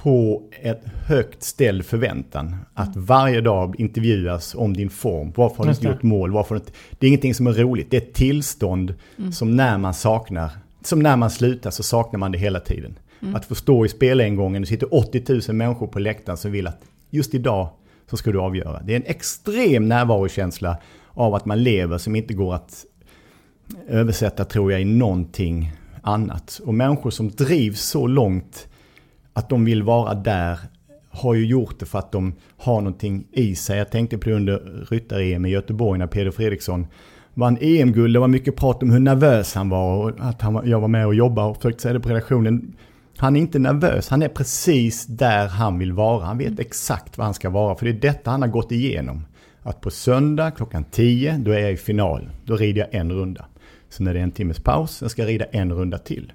på ett högt ställd förväntan. Att varje dag intervjuas om din form. Varför har du inte gjort mål? Varför inte... Det är ingenting som är roligt. Det är ett tillstånd som när man saknar, som när man slutar så saknar man det hela tiden. Att få stå i spelengången, det sitter 80 000 människor på läktaren som vill att just idag så ska du avgöra. Det är en extrem närvarokänsla av att man lever som inte går att översätta tror jag i någonting annat. Och människor som drivs så långt att de vill vara där har ju gjort det för att de har någonting i sig. Jag tänkte på det under ryttar-EM i Göteborg när Peder Fredriksson vann EM-guld. Det var mycket prat om hur nervös han var och att han, jag var med och jobbade och försökte säga det på redaktionen. Han är inte nervös, han är precis där han vill vara. Han vet exakt vad han ska vara för det är detta han har gått igenom. Att på söndag klockan 10, då är jag i final. Då rider jag en runda. Sen är det en timmes paus, sen ska jag rida en runda till.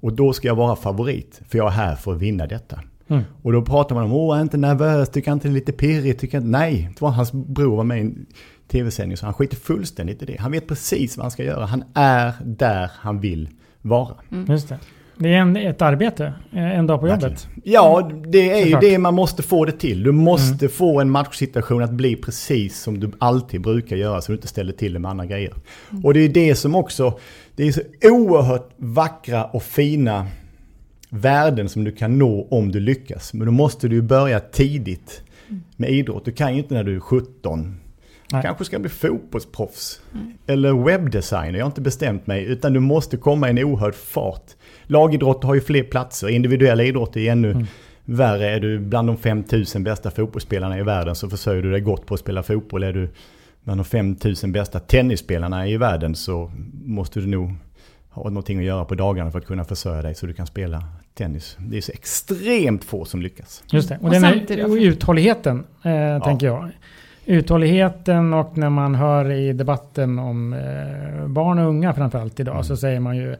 Och då ska jag vara favorit, för jag är här för att vinna detta. Mm. Och då pratar man om, åh, är inte nervös, tycker inte det är lite pirrigt, tycker inte... Nej, det var hans bror var med i en tv-sändning, så han skiter fullständigt i det. Han vet precis vad han ska göra, han är där han vill vara. Just det. Det är en, ett arbete, eh, en dag på jobbet. Ja, det är ju det man måste få det till. Du måste få en matchsituation att bli precis som du alltid brukar göra så du inte ställer till det med andra grejer. Och det är det som också, det är så oerhört vackra och fina värden som du kan nå om du lyckas. Men då måste du börja tidigt med idrott. Du kan ju inte när du är 17. Nej. Kanske ska bli fotbollsproffs. Eller webbdesigner, jag har inte bestämt mig. Utan du måste komma i en oerhörd fart. Lagidrott har ju fler platser, individuella idrotter är ännu värre. Är du bland de 5000 bästa fotbollsspelarna i världen så försörjer du dig gott på att spela fotboll. Är du bland de 5000 bästa tennisspelarna i världen så måste du nog ha någonting att göra på dagarna för att kunna försörja dig så du kan spela tennis. Det är så extremt få som lyckas. Just det. Och, Och den samtidigt- är, och uthålligheten, eh, tänker jag. Uthålligheten och när man hör i debatten om eh, barn och unga framförallt idag Mm. så säger man ju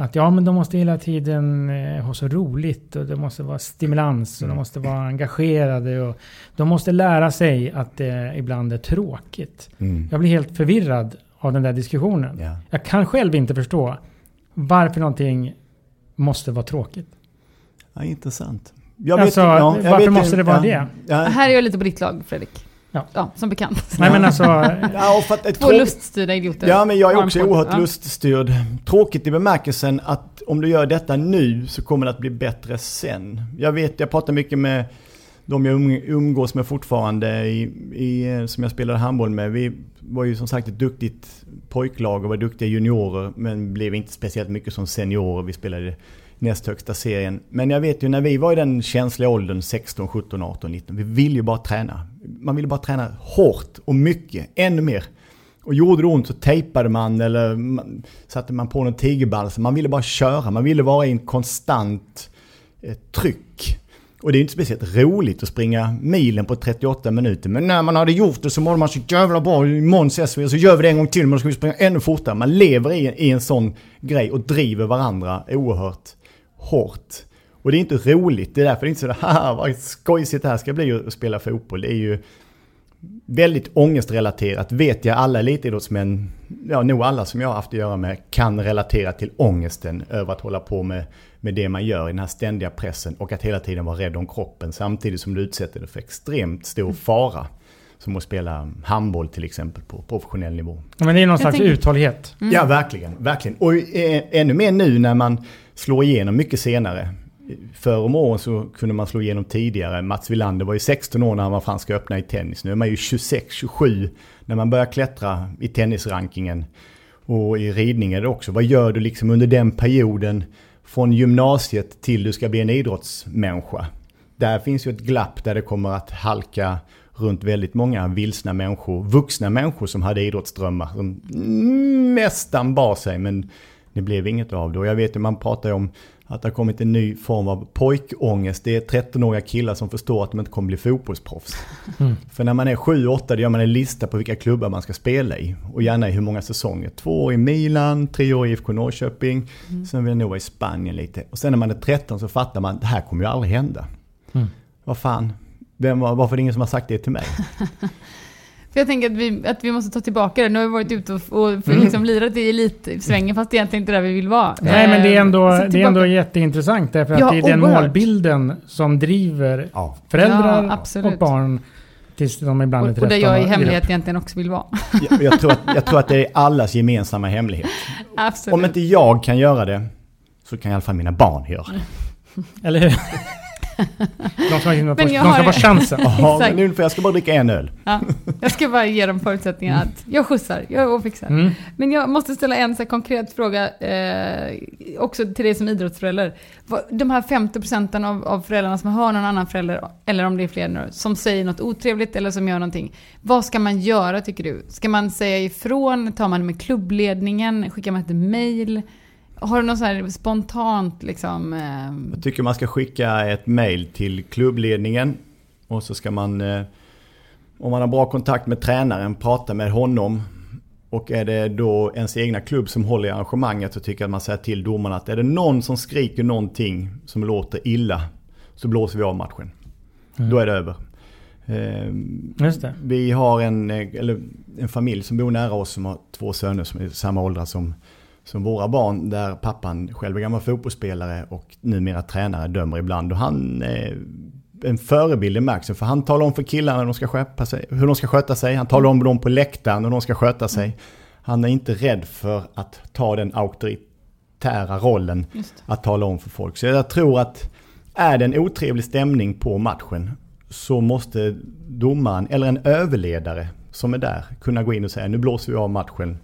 att ja men de måste hela tiden eh, ha så roligt och det måste vara stimulans och Mm. de måste vara engagerade och de måste lära sig att det ibland är tråkigt. Mm. Jag blir helt förvirrad av den där diskussionen. Ja. Jag kan själv inte förstå varför någonting måste vara tråkigt. Ja, intressant. Jag Alltså, ja, jag varför vet måste det vara ja, det? Ja, Här är jag lite på ditt lag, Fredrik. Ja. som bekant. Nej men alltså, ja, och för att ett Två tråk- luststyrda idioter. Ja, men jag är också oerhört Ja. luststyrd. Tråkigt i bemärkelsen att om du gör detta nu så kommer det att bli bättre sen. Jag vet, jag pratar mycket med de jag um- umgås med fortfarande i, i, som jag spelade handboll med. Vi var ju som sagt ett duktigt pojklag och var duktiga juniorer men blev inte speciellt mycket som seniorer. Vi spelade näst högsta serien. Men jag vet ju när vi var i den känsliga åldern 16, 17, 18, 19. Vi ville ju bara träna. Man ville bara träna hårt och mycket, ännu mer. Och gjorde det ont så tejpade man eller man, satte man på någon tigerbalsam. Man ville bara köra, man ville vara i en konstant eh, tryck. Och det är inte speciellt roligt att springa milen på 38 minuter. Men när man hade gjort det så mådde man så jävla bra. Imorgon ses vi och så gör vi det en gång till men då ska vi springa ännu fortare. Man lever i, i en sån grej och driver varandra oerhört hårt. Och det är inte roligt. Det är därför det är inte så haha vad skojsigt det här ska bli att spela fotboll. Det är ju väldigt ångestrelaterat. Vet jag alla elitidrottsmän, ja nog alla som jag har haft att göra med, kan relatera till ångesten över att hålla på med, med det man gör i den här ständiga pressen och att hela tiden vara rädd om kroppen samtidigt som du utsätter dig för extremt stor fara. Som att spela handboll till exempel på professionell nivå. men det är någon slags tänker- uthållighet. Ja, verkligen. verkligen. Och eh, ännu mer nu när man slår igenom mycket senare. Förr om åren så kunde man slå igenom tidigare. Mats Wilander var ju 16 år när han var franska öppna i tennis. Nu är man ju 26, 27 när man börjar klättra i tennisrankingen. Och i ridning är det också. Vad gör du liksom under den perioden från gymnasiet till du ska bli en idrottsmänniska? där finns ju ett glapp där det kommer att halka runt väldigt många vilsna människor, vuxna människor som hade idrottsdrömmar, som nästan bar sig, men det blev inget av det. Och jag vet ju, man pratar ju om att det har kommit en ny form av pojkångest. Det är 13-åriga killar som förstår att de inte kommer bli fotbollsproffs. Mm. För när man är 7-8 då gör man en lista på vilka klubbar man ska spela i. Och gärna i hur många säsonger. Två år i Milan, tre år i IFK Norrköping. Mm. Sen vill jag nog vara i Spanien lite. Och sen när man är 13 så fattar man att det här kommer ju aldrig hända. Mm. Vad fan, vem, varför är det ingen som har sagt det till mig? För jag tänker att vi, att vi måste ta tillbaka det. Nu har vi varit ute och, och mm. liksom lirat i elitsvängen fast det är egentligen inte där vi vill vara. Nej men det är ändå, det är ändå jätteintressant därför att ja, det är den målbilden som driver ja. föräldrar ja, och barn tills de ibland är Och, och där jag i hemlighet egentligen också vill vara. jag, jag, tror att, jag tror att det är allas gemensamma hemlighet. Absolut. Om inte jag kan göra det så kan i alla fall mina barn göra det. Eller hur? De ska, de ska få chansen. Ja, men nu, för jag ska bara dricka en öl. Ja, jag ska bara ge dem förutsättningar att jag skjutsar, jag fixar. Mm. Men jag måste ställa en så konkret fråga eh, också till dig som idrottsförälder. De här 50 procenten av, av föräldrarna som hör någon annan förälder, eller om det är fler nu, som säger något otrevligt eller som gör någonting. Vad ska man göra tycker du? Ska man säga ifrån? Tar man det med klubbledningen? Skickar man ett mail? Har du något så här spontant liksom? Eh... Jag tycker man ska skicka ett mail till klubbledningen. Och så ska man, eh, om man har bra kontakt med tränaren, prata med honom. Och är det då ens egna klubb som håller i arrangemanget så tycker jag att man säger till domarna att är det någon som skriker någonting som låter illa så blåser vi av matchen. Mm. Då är det över. Eh, Just det. Vi har en, eh, eller en familj som bor nära oss som har två söner som är samma åldrar som som våra barn där pappan själv är gammal fotbollsspelare och numera tränare dömer ibland. Och han är en förebild i Maxen för han talar om för killarna hur de ska, sköta sig, hur de ska sköta sig. Han talar om dem på läktaren hur de ska sköta sig. Han är inte rädd för att ta den auktoritära rollen att tala om för folk. Så jag tror att är det en otrevlig stämning på matchen så måste domaren eller en överledare som är där kunna gå in och säga nu blåser vi av matchen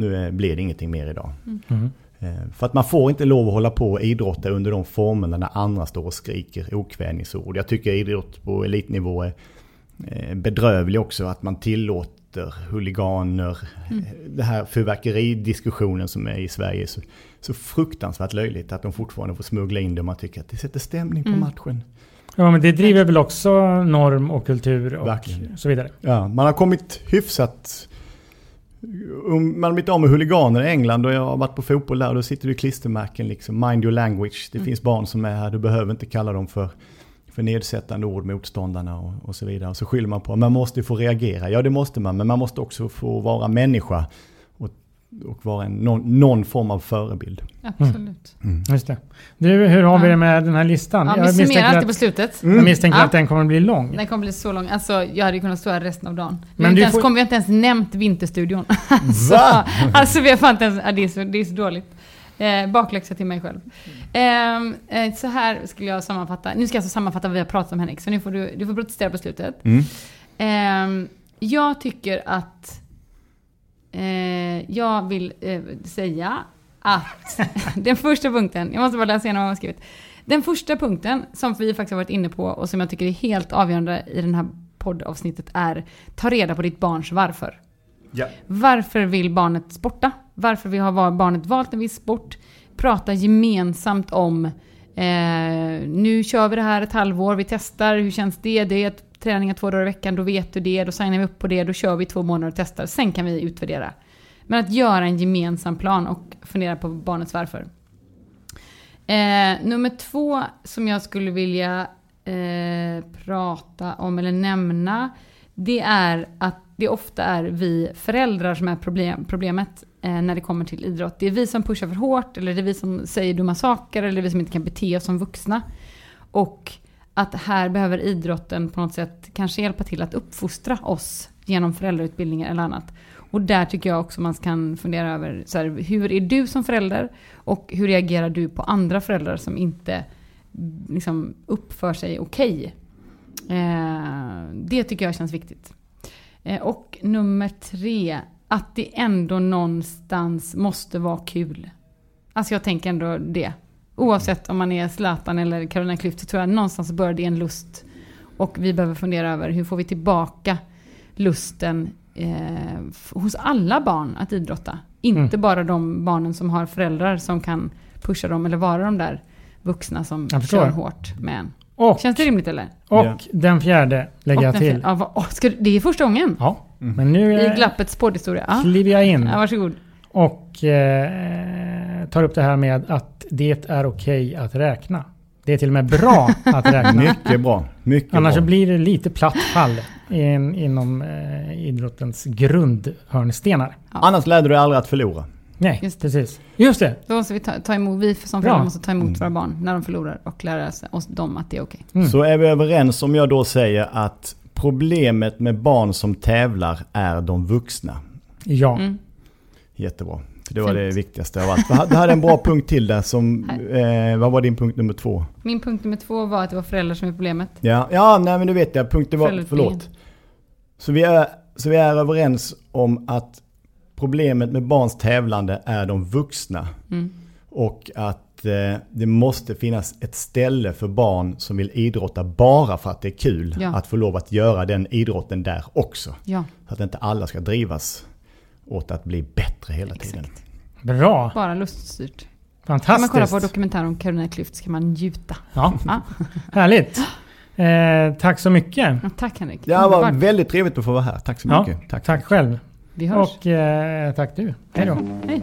nu blir det ingenting mer idag. Mm. Eh, för att man får inte lov att hålla på och idrotta under de formerna när andra står och skriker okvädningsord. Jag tycker idrott på elitnivå är eh, bedrövlig också. Att man tillåter huliganer. Mm. Det här fyrverkeridiskussionen som är i Sverige är så, så fruktansvärt löjligt. Att de fortfarande får smuggla in det och man tycker att det sätter stämning på mm. matchen. Ja men det driver väl också norm och kultur och Verkligen. så vidare. Ja, man har kommit hyfsat man har blivit av med huliganer i England och jag har varit på fotboll där och då sitter det klistermärken liksom. Mind your language. Det mm. finns barn som är här, du behöver inte kalla dem för, för nedsättande ord, motståndarna och, och så vidare. Och så skyller man på, man måste få reagera. Ja det måste man, men man måste också få vara människa och vara en, någon, någon, form av förebild. Absolut. Mm. mm. Just det. Du, hur har vi det med den här listan? Ja, vi summerar alltid på slutet. Mm. Jag misstänker ja. att den kommer att bli lång. Den kommer att bli så lång. Alltså, jag hade ju kunnat stå här resten av dagen. Vi Men ens, får... kommer, vi har inte ens nämnt Vinterstudion. alltså, Va? alltså vi har fan inte ens... Ja, det, är så, det är så dåligt. Eh, bakläxa till mig själv. Eh, eh, så här skulle jag sammanfatta. Nu ska jag alltså sammanfatta vad vi har pratat om Henrik. Så nu får du, du får protestera på slutet. Mm. Eh, jag tycker att Eh, jag vill eh, säga att den första punkten, jag måste bara läsa igenom vad jag har skrivit. Den första punkten som vi faktiskt har varit inne på och som jag tycker är helt avgörande i det här poddavsnittet är ta reda på ditt barns varför. Ja. Varför vill barnet sporta? Varför vill ha barnet valt en viss sport? Prata gemensamt om eh, nu kör vi det här ett halvår, vi testar, hur känns det? Det är ett träningar två dagar i veckan, då vet du det, då signar vi upp på det, då kör vi två månader och testar, sen kan vi utvärdera. Men att göra en gemensam plan och fundera på barnets varför. Eh, nummer två som jag skulle vilja eh, prata om eller nämna, det är att det ofta är vi föräldrar som är problem, problemet Eh, när det kommer till idrott. Det är vi som pushar för hårt, eller det är vi som säger dumma saker, eller det är vi som inte kan bete oss som vuxna. Och att här behöver idrotten på något sätt kanske hjälpa till att uppfostra oss genom föräldrautbildningar eller annat. Och där tycker jag också man kan fundera över så här, hur är du som förälder och hur reagerar du på andra föräldrar som inte liksom, uppför sig okej. Okay. Eh, det tycker jag känns viktigt. Eh, och nummer tre, att det ändå någonstans måste vara kul. Alltså jag tänker ändå det. Oavsett om man är Zlatan eller Carolina Klüft så tror jag någonstans börjar det en lust. Och vi behöver fundera över hur får vi tillbaka lusten eh, hos alla barn att idrotta. Inte Mm. bara de barnen som har föräldrar som kan pusha dem eller vara de där vuxna som kör hårt med en. Och, Känns det rimligt eller? och Ja. den fjärde lägger Och jag den till. fjärde- Ja, åh, ska, du- det är första gången Ja, men nu i eh, glappets poddhistoria. Ja. kliver jag in Ja, varsågod. och eh, tar upp det här med att det är okej att räkna. Det är till och med bra att räkna. Mycket bra. Mycket Annars så bra. blir det lite platt fall in, inom eh, idrottens grundhörnstenar. Annars lärde du dig aldrig att förlora. Nej, Just det. precis. Just det. Då måste vi ta, ta emot, vi som föräldrar måste ta emot våra barn när de förlorar och lära oss dem att det är okej. Mm. Så är vi överens om jag då säger att problemet med barn som tävlar är de vuxna. Ja. Mm. Jättebra. För det var det Fint. viktigaste av allt. Du hade- en bra punkt till där som, eh, vad var din punkt nummer två? Min punkt nummer två var att det var föräldrar som är problemet. Ja, ja nej men du vet jag, punkt det var, förlåt. Så vi, är, så vi är överens om att problemet med barns tävlande är de vuxna. Mm. Och att eh, det måste finnas ett ställe för barn som vill idrotta bara för att det är kul. Ja. Att få lov att göra den idrotten där också. Ja, Så att inte alla ska drivas åt att bli bättre hela tiden. exakt. Bra. Bara luststyrt. Kan man kolla Fantastiskt. på dokumentären om Carolina Klüft så kan man njuta. Ja, Ja. härligt. Eh, tack så mycket. Ja, tack Henrik. Ja, det var väldigt trevligt att få vara här. Tack så Ja, mycket. Tack. tack själv. Vi hörs. Och eh, tack du. Hej då. Hej.